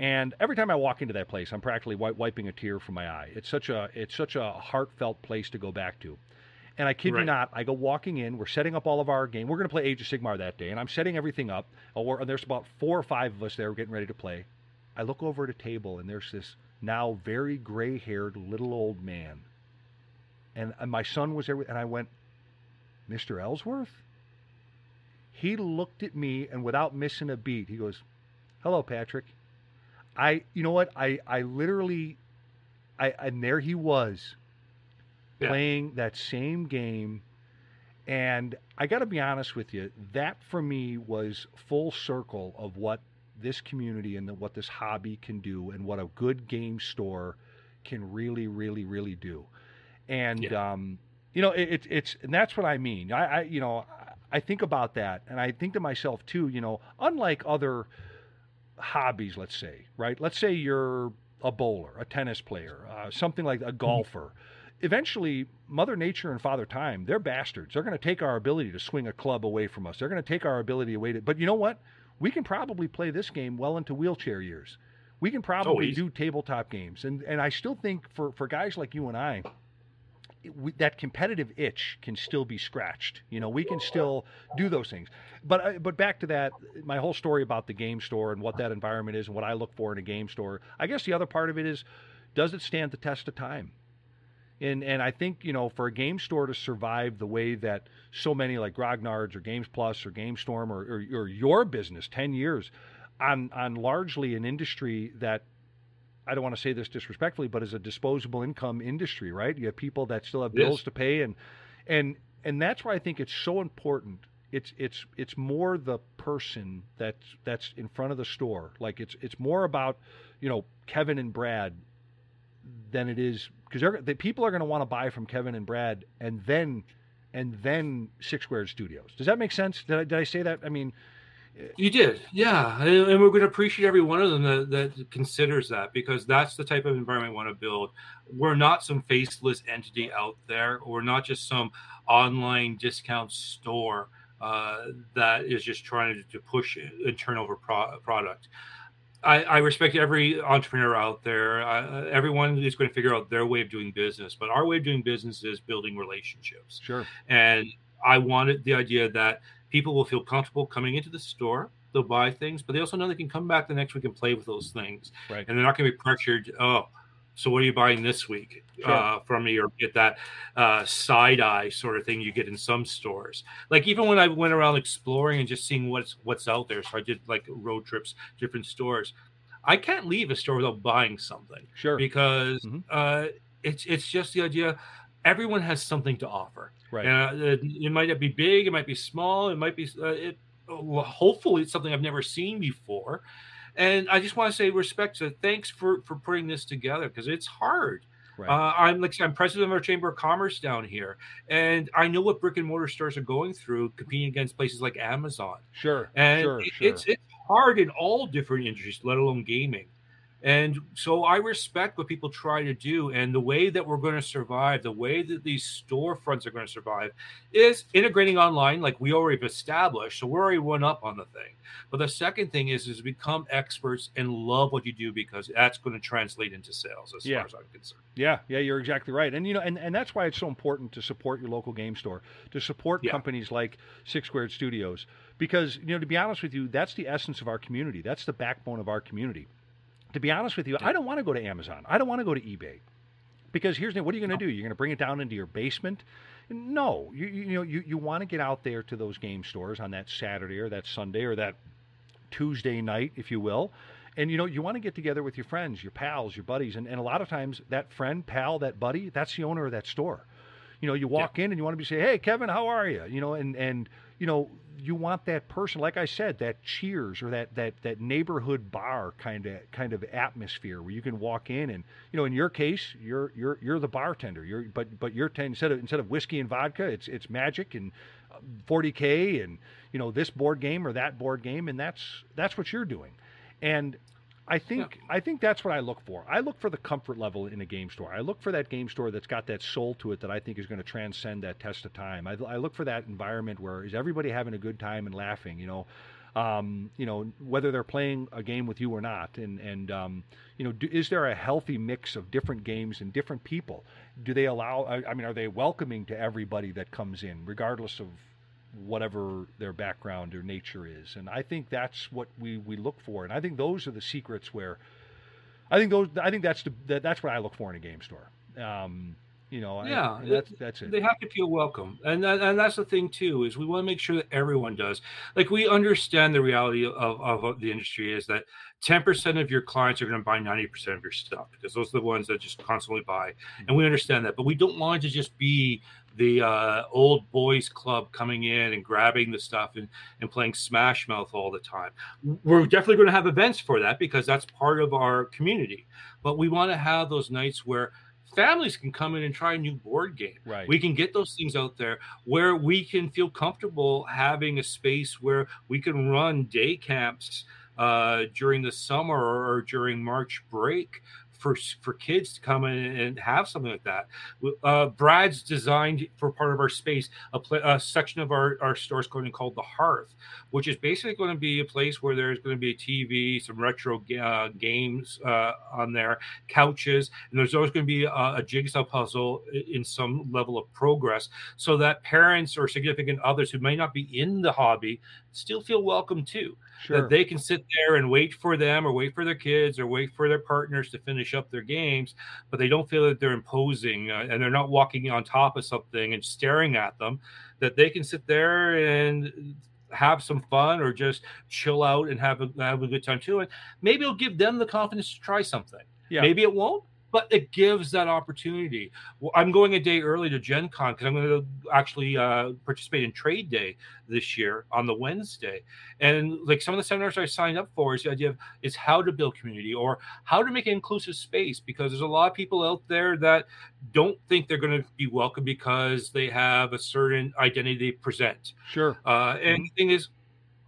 And every time I walk into that place, I'm practically wiping a tear from my eye. It's such a it's such a heartfelt place to go back to. And I kid right. you not, I go walking in. We're setting up all of our game. We're going to play Age of Sigmar that day, and I'm setting everything up. Oh, there's about four or five of us there getting ready to play. I look over at a table, and there's this now very gray-haired little old man, and, and my son was there, and I went, Mr. Ellsworth. He looked at me, and without missing a beat, he goes, "Hello, Patrick." I, you know what? I, I literally, I, and there he was, Yeah. playing that same game. And I got to be honest with you, that for me was full circle of what this community and the, what this hobby can do, and what a good game store can really, really, really do. And um, you know, it, it, it's and that's what I mean. I, I, you know, I think about that, and I think to myself too. You know, unlike other hobbies, let's say, right? Let's say you're a bowler, a tennis player, uh, something like a golfer. Eventually, Mother Nature and Father Time, they're bastards. They're going to take our ability to swing a club away from us. They're going to take our ability away to. But you know what? We can probably play this game well into wheelchair years. We can probably easy. do tabletop games, and and I still think for for guys like you and I, it- we, that competitive itch can still be scratched. You know, we can still do those things. But uh, but back to that, my whole story about the game store and what that environment is and what I look for in a game store. I guess the other part of it is, does it stand the test of time? And and I think you know for a game store to survive the way that so many like Grognards or Games Plus or GameStorm or, or, or your business ten years on on largely an industry that I don't want to say this disrespectfully, but is a disposable income industry, right? You have people that still have is. bills to pay, and and and that's why I think it's so important. It's it's it's more the person that's that's in front of the store. Like it's it's more about you know Kevin and Brad than it is because the people are going to want to buy from Kevin and Brad, and then and then Six Squared Studios. Does that make sense? Did I, did I say that? I mean, You did, yeah, and and we're going to appreciate every one of them that, that considers that because that's the type of environment we want to build. We're not some faceless entity out there. We're not just some online discount store uh, that is just trying to, to push and turn over pro- product. I, I respect every entrepreneur out there. Uh, everyone is going to figure out their way of doing business, but our way of doing business is building relationships. sure, And I wanted the idea that people will feel comfortable coming into the store. They'll buy things, but they also know they can come back the next week and play with those things. Right. And they're not going to be pressured. Oh, so what are you buying this week Sure. uh, from me? Or get that uh, side eye sort of thing you get in some stores. Like even when I went around exploring and just seeing what's what's out there. So I did like road trips, different stores. I can't leave a store without buying something sure, because Mhm. uh, it's it's just the idea. Everyone has something to offer. right, Uh, it, it might not be big, it might be small, it might be. Uh, it hopefully it's something I've never seen before, and I just want to say respect to thanks for for putting this together because it's hard. right, Uh, I'm like I'm president of our chamber of commerce down here, and I know what brick and mortar stores are going through competing against places like Amazon sure, and sure, it- sure. it's it's hard in all different industries, let alone gaming. And so I respect what people try to do, and the way that we're going to survive, the way that these storefronts are going to survive, is integrating online, like we already established. So we're already one up on the thing. But the second thing is, is become experts and love what you do because that's going to translate into sales, as Yeah. far as I'm concerned. Yeah, yeah, you're exactly right. And you know, and, and that's why it's so important to support your local game store, to support Yeah. companies like Six Squared Studios, because you know, to be honest with you, that's the essence of our community. That's the backbone of our community. To be honest with you, I don't want to go to Amazon. I don't want to go to eBay, because here's the what are you going to do? You're going to bring it down into your basement? No, you you you know you, you want to get out there to those game stores on that Saturday or that Sunday or that Tuesday night, if you will. And you know, you want to get together with your friends, your pals, your buddies, and, and a lot of times that friend, pal, that buddy, that's the owner of that store. You know, you walk in and you want to be say, "Hey, Kevin, how are you?" You know, and and you know, you want that person, like I said, that Cheers or that that that neighborhood bar kind of kind of atmosphere where you can walk in and you know, in your case, you're you're you're the bartender. You're but but you're ten, instead of instead of whiskey and vodka, it's it's magic and uh, 40k and you know this board game or that board game, and that's that's what you're doing. And I think I think that's what I look for. I look for the comfort level in a game store. I look for that game store that's got that soul to it that I think is going to transcend that test of time. I, I look for that environment where is everybody having a good time and laughing. You know, um, you know whether they're playing a game with you or not, and and um, you know, do, is there a healthy mix of different games and different people? Do they allow? I, I mean, are they welcoming to everybody that comes in, regardless of whatever their background or nature is. And I think that's what we, we look for. And I think those are the secrets where I think those I think that's the, that, that's what I look for in a game store. Um, You know, Yeah, and that's that's it. They have to feel welcome, and that, and that's the thing too is we want to make sure that everyone does. Like we understand the reality of, of, of the industry is that ten percent of your clients are going to buy ninety percent of your stuff because those are the ones that just constantly buy, and we understand that. But we don't want it to just be the uh, old boys club coming in and grabbing the stuff and, and playing Smash Mouth all the time. We're definitely going to have events for that because that's part of our community. But we want to have those nights where families can come in and try a new board game. Right. We can get those things out there where we can feel comfortable having a space where we can run day camps uh, during the summer or during March break for for kids to come in and have something like that. Uh, Brad's designed for part of our space a, pla a section of our, our store is going called the Hearth, which is basically going to be a place where there's going to be a TV, some retro uh, games uh, on there, couches, and there's always going to be a, a jigsaw puzzle in some level of progress, so that parents or significant others who may not be in the hobby still feel welcome too sure. that they can sit there and wait for them or wait for their kids or wait for their partners to finish up their games but they don't feel that they're imposing uh, and they're not walking on top of something and staring at them that they can sit there and have some fun or just chill out and have a, have a good time too and maybe it'll give them the confidence to try something Yeah. maybe it won't but it gives that opportunity. Well, I'm going a day early to Gen Con because I'm going to actually uh, participate in Trade Day this year on the Wednesday. And like some of the seminars I signed up for is the idea of is how to build community or how to make an inclusive space because there's a lot of people out there that don't think they're going to be welcome because they have a certain identity they present. sure. Uh, and the thing is,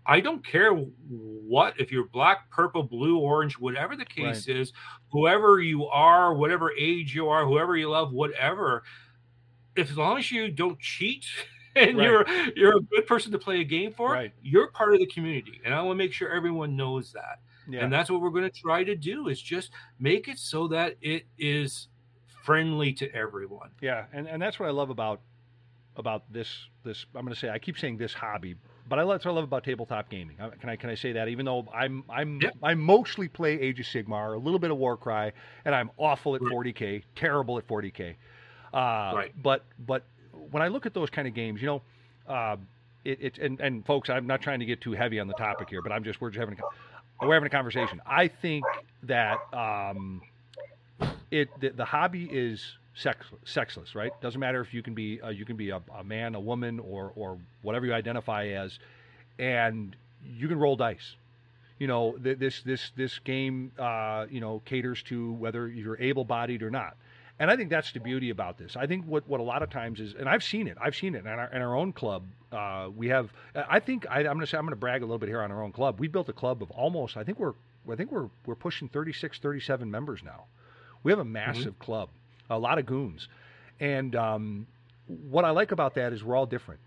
I don't care what if you're black, purple, blue, orange, whatever the case is, whoever you are, whatever age you are, whoever you love, whatever. If as long as you don't cheat and Right. you're you're a good person to play a game for, Right. you're part of the community, and I want to make sure everyone knows that. Yeah. And that's what we're going to try to do is just make it so that it is friendly to everyone. Yeah, and, and that's what I love about about this this I'm going to say I keep saying this hobby, but I that's what I love about tabletop gaming. Can I can I say that? Even though I'm I'm Yeah. I mostly play Age of Sigmar, a little bit of Warcry, and I'm awful at Right. 40k, terrible at 40k. Uh, Right. But but when I look at those kind of games, you know, uh, it, it's and and folks, I'm not trying to get too heavy on the topic here, but I'm just we're just having a, we're having a conversation. I think that um, it the, the hobby is sex, sexless, right? Doesn't matter if you can be uh, you can be a, a man, a woman, or or whatever you identify as, and you can roll dice. You know th- this this this game uh, you know caters to whether you're able-bodied or not. And I think that's the beauty about this. I think what, what a lot of times is, and I've seen it. I've seen it in our, in our own club. Uh, we have. I think I, I'm going to say I'm going to brag a little bit here on our own club. We built a club of almost. I think we're. I think we're we're pushing 36, 37 members now. We have a massive club, a lot of goons, and um, what I like about that is we're all different.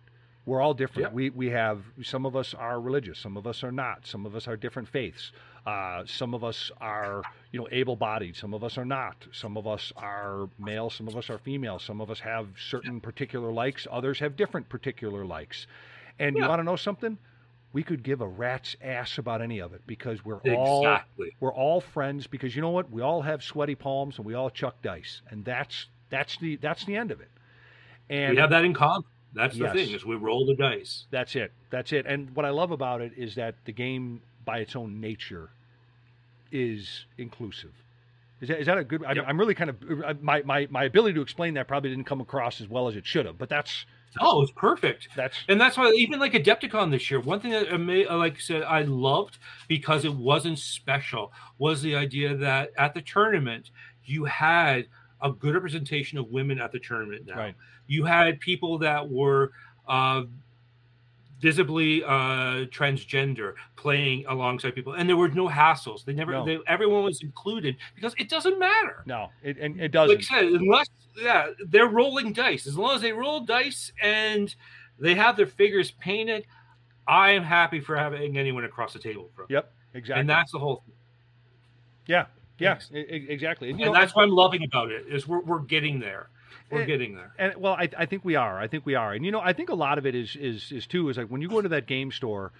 We're all different. Yeah. We we have some of us are religious, some of us are not. Some of us are different faiths. Uh, some of us are you know able-bodied. Some of us are not. Some of us are male. Some of us are female. Some of us have certain particular likes. Others have different particular likes. And you want to know something? We could give a rat's ass about any of it because we're all we're all friends because you know what? We all have sweaty palms and we all chuck dice, and that's that's the that's the end of it. And we have that in common. That's the Yes. thing is we roll the dice. that's it. That's it. And what I love about it is that the game, by its own nature, is inclusive. Is that, is that a good? I, Yep. I'm really kind of uh, my, my my ability to explain that probably didn't come across as well as it should have. But that's Oh, it's perfect. that's And that's why even like Adepticon this year, one thing that I may, like I said I loved because it wasn't special was the idea that at the tournament you had a good representation of women at the tournament now. Right. You had people that were uh, visibly uh, transgender playing alongside people, and there were no hassles. They never, No. they, everyone was included because it doesn't matter. no, it, and it doesn't. Like I said, unless yeah, they're rolling dice. As long as they roll dice and they have their figures painted, I am happy for having anyone across the table from. Yep, exactly. And that's the whole thing. yeah, yeah, Yes. exactly. And, And know, that's what I'm loving about it is we're we're getting there. We're Eh, getting there. And well, I, I think we are. I think we are. And you know, I think a lot of it is is is too is like when you go into that game store,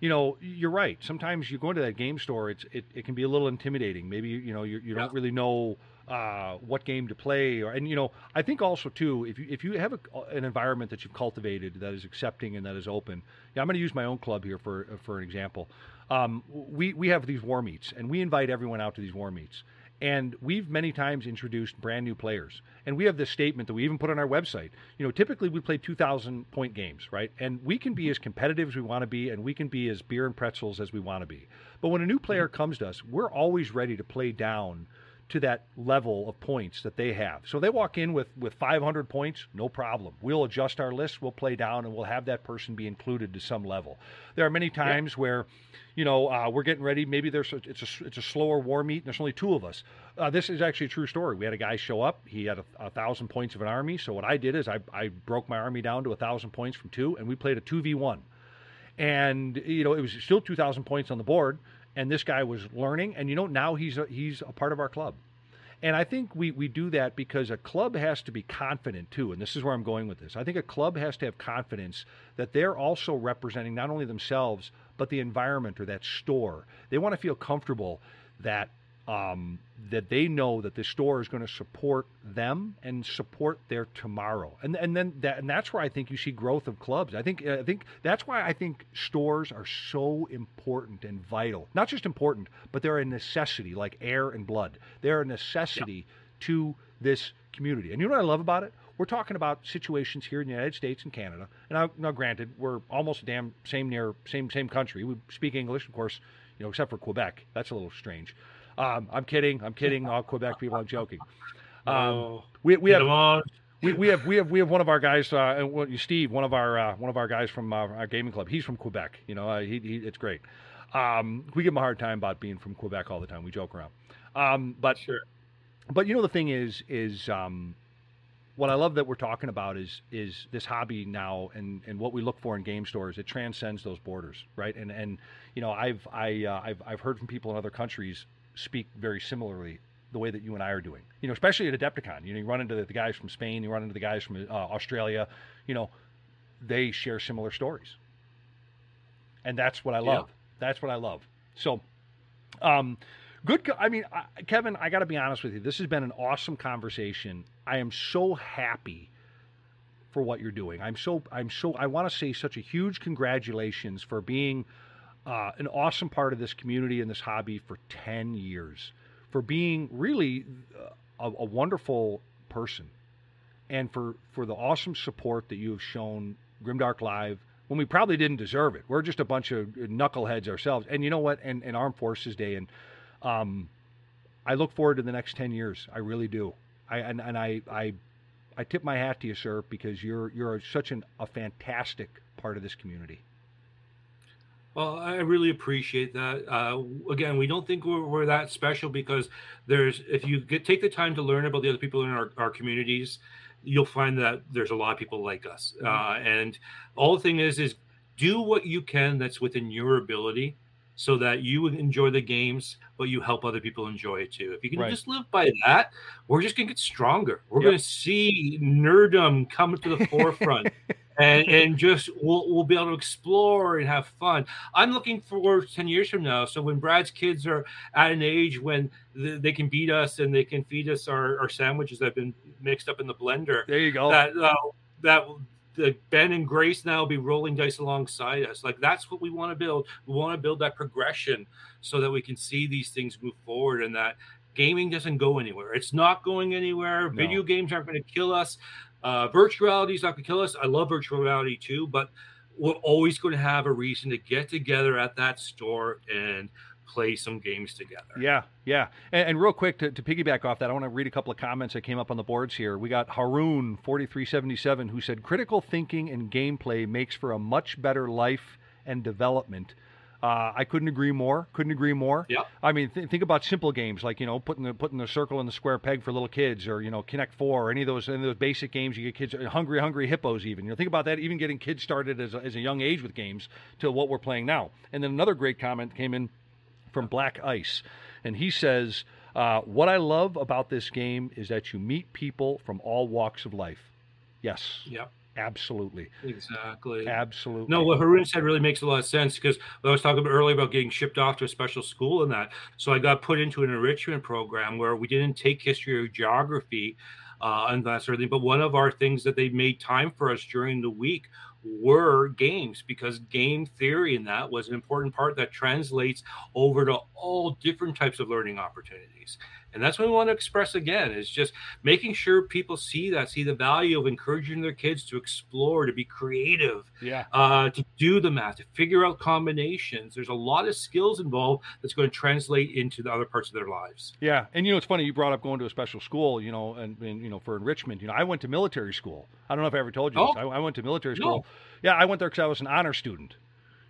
you know, you're right. Sometimes you go into that game store, it's it, it can be a little intimidating. Maybe you know you, you Yeah. don't really know uh, what game to play, or and you know, I think also too, if you if you have a, an environment that you've cultivated that is accepting and that is open. Yeah, I'm going to use my own club here for for an example. Um, we we have these war meets, and we invite everyone out to these war meets. And we've many times introduced brand new players. And we have this statement that we even put on our website. You know, typically we play 2,000 point games, right? And we can be as competitive as we want to be, and we can be as beer and pretzels as we want to be. But when a new player comes to us, we're always ready to play down to that level of points that they have. So they walk in with with 500 points, no problem. We'll adjust our list, we'll play down, and we'll have that person be included to some level. There are many times yeah. where, you know, uh, we're getting ready. Maybe there's a, it's a it's a slower war meet, and there's only two of us. Uh, this is actually a true story. We had a guy show up. He had a, a, thousand points of an army. So what I did is I I broke my army down to a thousand points from two, and we played a two v one. And you know, it was still 2,000 points on the board and this guy was learning and you know now he's a, he's a part of our club and I think we, we do that because a club has to be confident too. And this is where I'm going with this. I think a club has to have confidence that they're also representing not only themselves, but the environment or that store. They want to feel comfortable that um, that they know that the store is going to support them and support their tomorrow. And and then that and that's where I think you see growth of clubs. I think uh, I think that's why I think stores are so important and vital. Not just important, but they're a necessity like air and blood. They're a necessity yeah. to this community. And you know what I love about it? We're talking about situations here in the United States and Canada. And now, now granted, we're almost damn same near same same country. We speak English, of course, you know, except for Quebec. That's a little strange. Um, I'm kidding. I'm kidding. All Quebec people. I'm joking. Um, we we have. We, we have we have we have one of our guys, uh, Steve, one of our uh, one of our guys from uh, our gaming club. He's from Quebec. You know, uh, he, he, it's great. Um, we give him a hard time about being from Quebec all the time. We joke around, um, but sure. But you know, the thing is, is um, what I love that we're talking about is is this hobby now, and, and what we look for in game stores. It transcends those borders, right? And and you know, I've I uh, I've I've heard from people in other countries speak very similarly the way that you and I are doing. You know, especially at Adepticon. You know, you run into the, the guys from Spain, you run into the guys from uh, Australia. You know, they share similar stories, and that's what I love. Yeah. That's what I love. So, um, good. I mean, I, Kevin, I got to be honest with you. This has been an awesome conversation. I am so happy for what you're doing. I'm so I'm so I want to say such a huge congratulations for being uh, an awesome part of this community and this hobby for 10 years, for being really uh, a, a, wonderful person, and for, for the awesome support that you have shown Grimdark Live when we probably didn't deserve it. We're just a bunch of knuckleheads ourselves. And you know what? And, and Armed Forces Day, and um, I look forward to the next 10 years. I really do. I, and, and I, I, I tip my hat to you, sir, because you're, you're such an, a fantastic part of this community. Well, I really appreciate that. Uh, again, we don't think we're, we're, that special because there's if you get take the time to learn about the other people in our, our communities, you'll find that there's a lot of people like us. Mm-hmm. Uh, and all the thing is, is do what you can that's within your ability so that you enjoy the games, but you help other people enjoy it too. If you can right. just live by that, we're just gonna get stronger. We're yep. gonna see nerdum come to the forefront. and and just we'll we'll be able to explore and have fun. I'm looking for ten years from now. So when Brad's kids are at an age when they can beat us and they can feed us our, our sandwiches that have been mixed up in the blender. There you go. That uh, that the Ben and Grace now will be rolling dice alongside us. Like that's what we want to build. We want to build that progression so that we can see these things move forward and that gaming doesn't go anywhere. It's not going anywhere. No. Video games aren't going to kill us. Uh, virtual reality is not going to kill us. I love virtual reality too, but we're always going to have a reason to get together at that store and play some games together. Yeah, yeah. And, and real quick to, to, piggyback off that, I want to read a couple of comments that came up on the boards here. We got Haroon forty three seventy seven who said critical thinking and gameplay makes for a much better life and development uh, I couldn't agree more. Couldn't agree more. Yeah. I mean, th- think about simple games like you know putting the putting the circle in the square peg for little kids, or you know Connect Four, or any of those any of those basic games. You get kids hungry, hungry hippos. Even you know think about that. Even getting kids started as a, as a young age with games to what we're playing now. And then another great comment came in from Black Ice, and he says, uh, "What I love about this game is that you meet people from all walks of life." Yes. Yep. Absolutely. Exactly. Absolutely. No, what Harun said really makes a lot of sense because I was talking about earlier about getting shipped off to a special school and that. So I got put into an enrichment program where we didn't take history or geography uh, and that sort of thing. But one of our things that they made time for us during the week were games because game theory and that was an important part that translates over to all different types of learning opportunities and that's what we want to express again is just making sure people see that see the value of encouraging their kids to explore to be creative Yeah. uh, to do the math to figure out combinations there's a lot of skills involved that's going to translate into the other parts of their lives Yeah, and you know it's funny you brought up going to a special school, you know, and, and you know for enrichment. You know, I went to military school. I don't know if I ever told you this. Oh. I, I went to military No. school. Yeah, I went there because I was an honor student.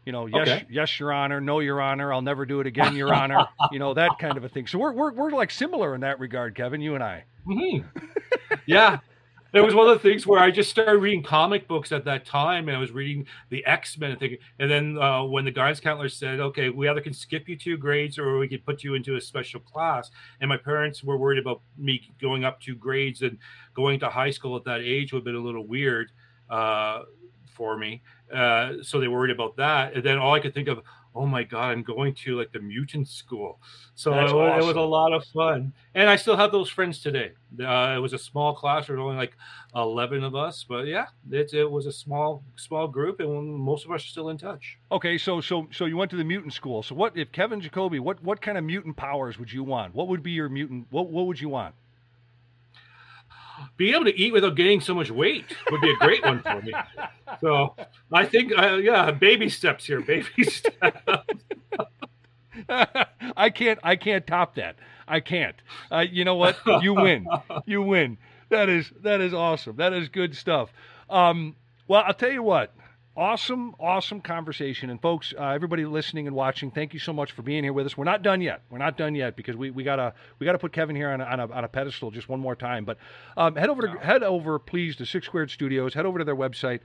You know, yes, Okay. yes, Your Honor. No, Your Honor. I'll never do it again, Your Honor. You know that kind of a thing. So we're we're we're like similar in that regard, Kevin. You and I. Mhm. yeah. It was one of the things where I just started reading comic books at that time, and I was reading the X Men and thinking. And then uh, when the guidance counselor said, "Okay, we either can skip you two grades, or we could put you into a special class," and my parents were worried about me going up two grades and going to high school at that age would have been a little weird uh, for me. Uh, so they worried about that, and then all I could think of, oh my god, I'm going to like the mutant school. So it was, it was a lot of fun, and I still have those friends today. Uh, it was a small class; there was only like eleven of us, but yeah, it, it was a small small group, and most of us are still in touch. Okay, so so so you went to the mutant school. So what if Kevin Jacoby? What what kind of mutant powers would you want? What would be your mutant? What what would you want? Being able to eat without gaining so much weight would be a great one for me. So I think, uh, yeah, baby steps here, baby steps. I can't I can't top that. I can't. Uh, you know what? You win. You win. That is that is awesome. That is good stuff. Um, well, I'll tell you what. Awesome, awesome conversation. And folks, uh, everybody listening and watching, thank you so much for being here with us. We're not done yet. We're not done yet because we, we gotta we gotta put Kevin here on a, on a, on a pedestal just one more time. But um, head over to head over please to Six Squared Studios. Head over to their website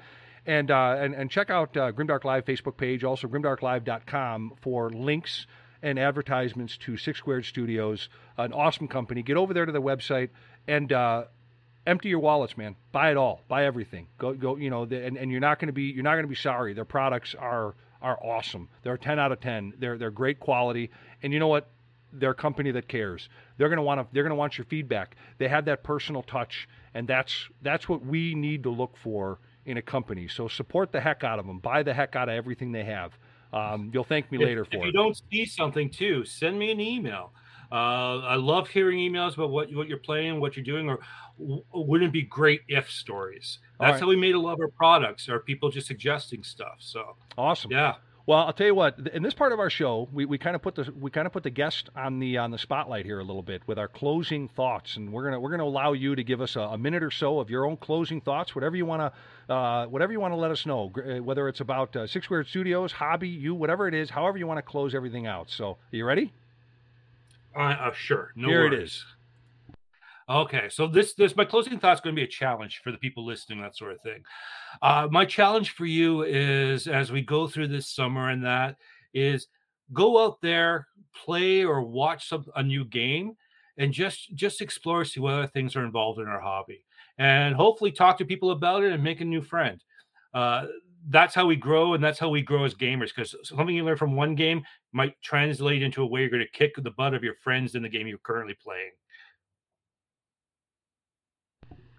and uh, and and check out uh, Grimdark Live Facebook page, also grimdarklive.com for links and advertisements to Six Squared Studios, an awesome company. Get over there to the website and uh, empty your wallets, man. Buy it all. Buy everything. Go go. You know, the, and, and you're not going to be you're not going to be sorry. Their products are are awesome. They're a 10 out of 10. They're they're great quality. And you know what? They're a company that cares. They're going to want to they're going to want your feedback. They have that personal touch, and that's that's what we need to look for in a company. So support the heck out of them. Buy the heck out of everything they have. Um, you'll thank me later for if it. If you don't see something too, send me an email. Uh, I love hearing emails about what what you're playing, what you're doing, or w- wouldn't it be great if stories. That's right. how we made a lot of our products. Are people just suggesting stuff? So Awesome. yeah, Well, I'll tell you what. In this part of our show, we, we kind of put the we kind of put the guest on the on the spotlight here a little bit with our closing thoughts, and we're gonna we're gonna allow you to give us a, a minute or so of your own closing thoughts, whatever you want to uh, whatever you want to let us know, uh, whether it's about uh, Six Squared Studios, hobby, you, whatever it is, however you want to close everything out. So, are you ready? Uh, uh, sure. No Here it worries. is. Okay, so this this my closing thought is going to be a challenge for the people listening, that sort of thing. Uh, my challenge for you is as we go through this summer and that is go out there, play or watch some a new game, and just just explore, see what other things are involved in our hobby, and hopefully talk to people about it and make a new friend. Uh, that's how we grow, and that's how we grow as gamers. Because something you learn from one game might translate into a way you're going to kick the butt of your friends in the game you're currently playing.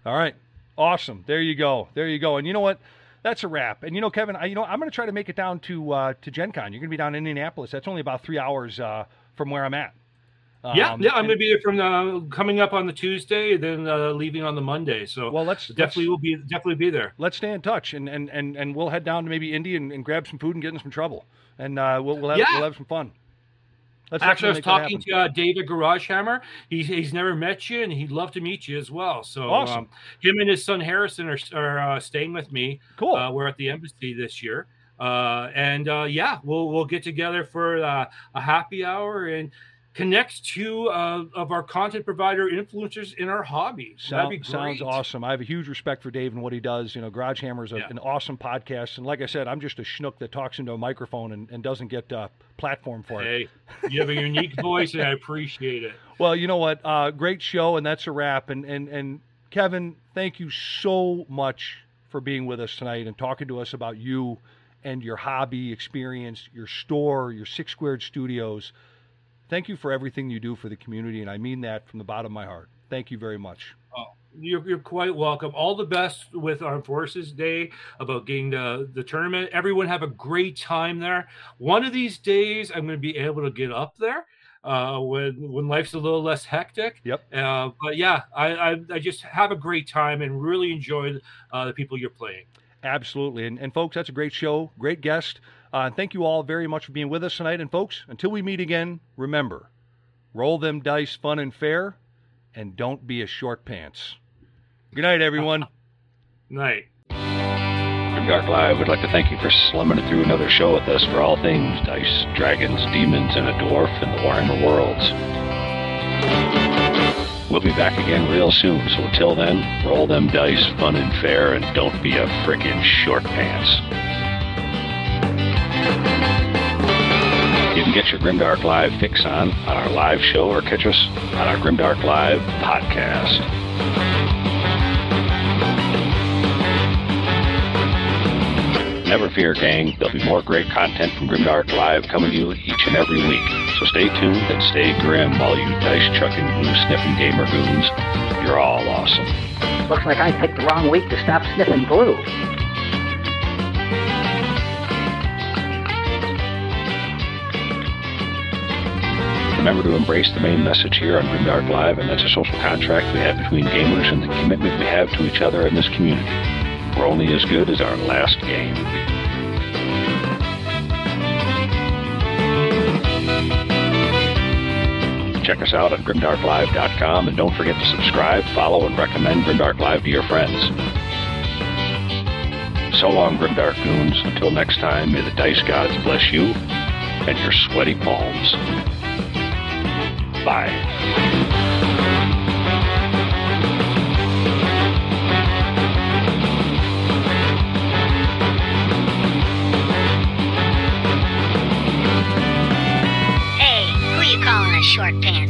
All right. Awesome. There you go. There you go. And you know what? That's a wrap. And you know, Kevin, I, you know, I'm going to try to make it down to uh, to Gen Con. You're going to be down in Indianapolis. That's only about three hours uh, from where I'm at. Yeah, Um, yeah, I'm and- gonna be there from uh, coming up on the Tuesday, then uh, leaving on the Monday. So Well, let's definitely let's, will be definitely be there. let's stay in touch, and, and, and, and we'll head down to maybe Indy and, and grab some food and get in some trouble, and uh, we'll we'll have, Yeah. we'll have some fun. Let's Actually, I was talking to uh, David Garagehammer. He's he's never met you, and he'd love to meet you as well. So Awesome. um, him and his son Harrison are are uh, staying with me. cool. Uh, we're at the embassy this year. Uh, and uh, yeah, we'll we'll get together for uh, a happy hour and connect to uh, of our content provider influencers in our hobby. Be Sound, sounds awesome. I have a huge respect for Dave and what he does. You know, Garage Hammer is a, Yeah. an awesome podcast, and like I said, I'm just a schnook that talks into a microphone and, and doesn't get uh, platform for it. Hey, you have a unique voice, and I appreciate it. Well, you know what? Uh, great show, and that's a wrap. And and and Kevin, thank you so much for being with us tonight and talking to us about you and your hobby experience, your store, your Six Squared Studios. Thank you for everything you do for the community, and I mean that from the bottom of my heart. Thank you very much. Oh, you're, you're quite welcome. All the best with Armed Forces Day about getting the, the tournament. Everyone have a great time there. One of these days, I'm going to be able to get up there uh, when when life's a little less hectic. Yep. Uh, but yeah, I, I, I just have a great time and really enjoy uh, the people you're playing. Absolutely. And, and folks, that's a great show, great guest. Uh, thank you all very much for being with us tonight. And folks, until we meet again, remember roll them dice fun and fair, and don't be a short pants. Good night, everyone. Night. Dark Live would like to thank you for slumming it through another show with us for all things dice, dragons, demons, and a dwarf in the Warhammer worlds. We'll be back again real soon, so until then, roll them dice fun and fair, and don't be a frickin' short pants. Get your Grimdark Live fix on on our live show or catch us on our Grimdark Live podcast. Never fear, gang. There'll be more great content from Grimdark Live coming to you each and every week. So stay tuned and stay grim, all you dice chucking, blue sniffing gamer goons. You're all awesome. Looks like I picked the wrong week to stop sniffing glue. Remember to embrace the main message here on Grimdark Live, and that's a social contract we have between gamers and the commitment we have to each other in this community. We're only as good as our last game. Check us out at grimdarklive.com and don't forget to subscribe, follow, and recommend Grimdark Live to your friends. So long, Grimdark Goons. Until next time, may the dice gods bless you and your sweaty palms. Bye. Hey, who you calling a short pants?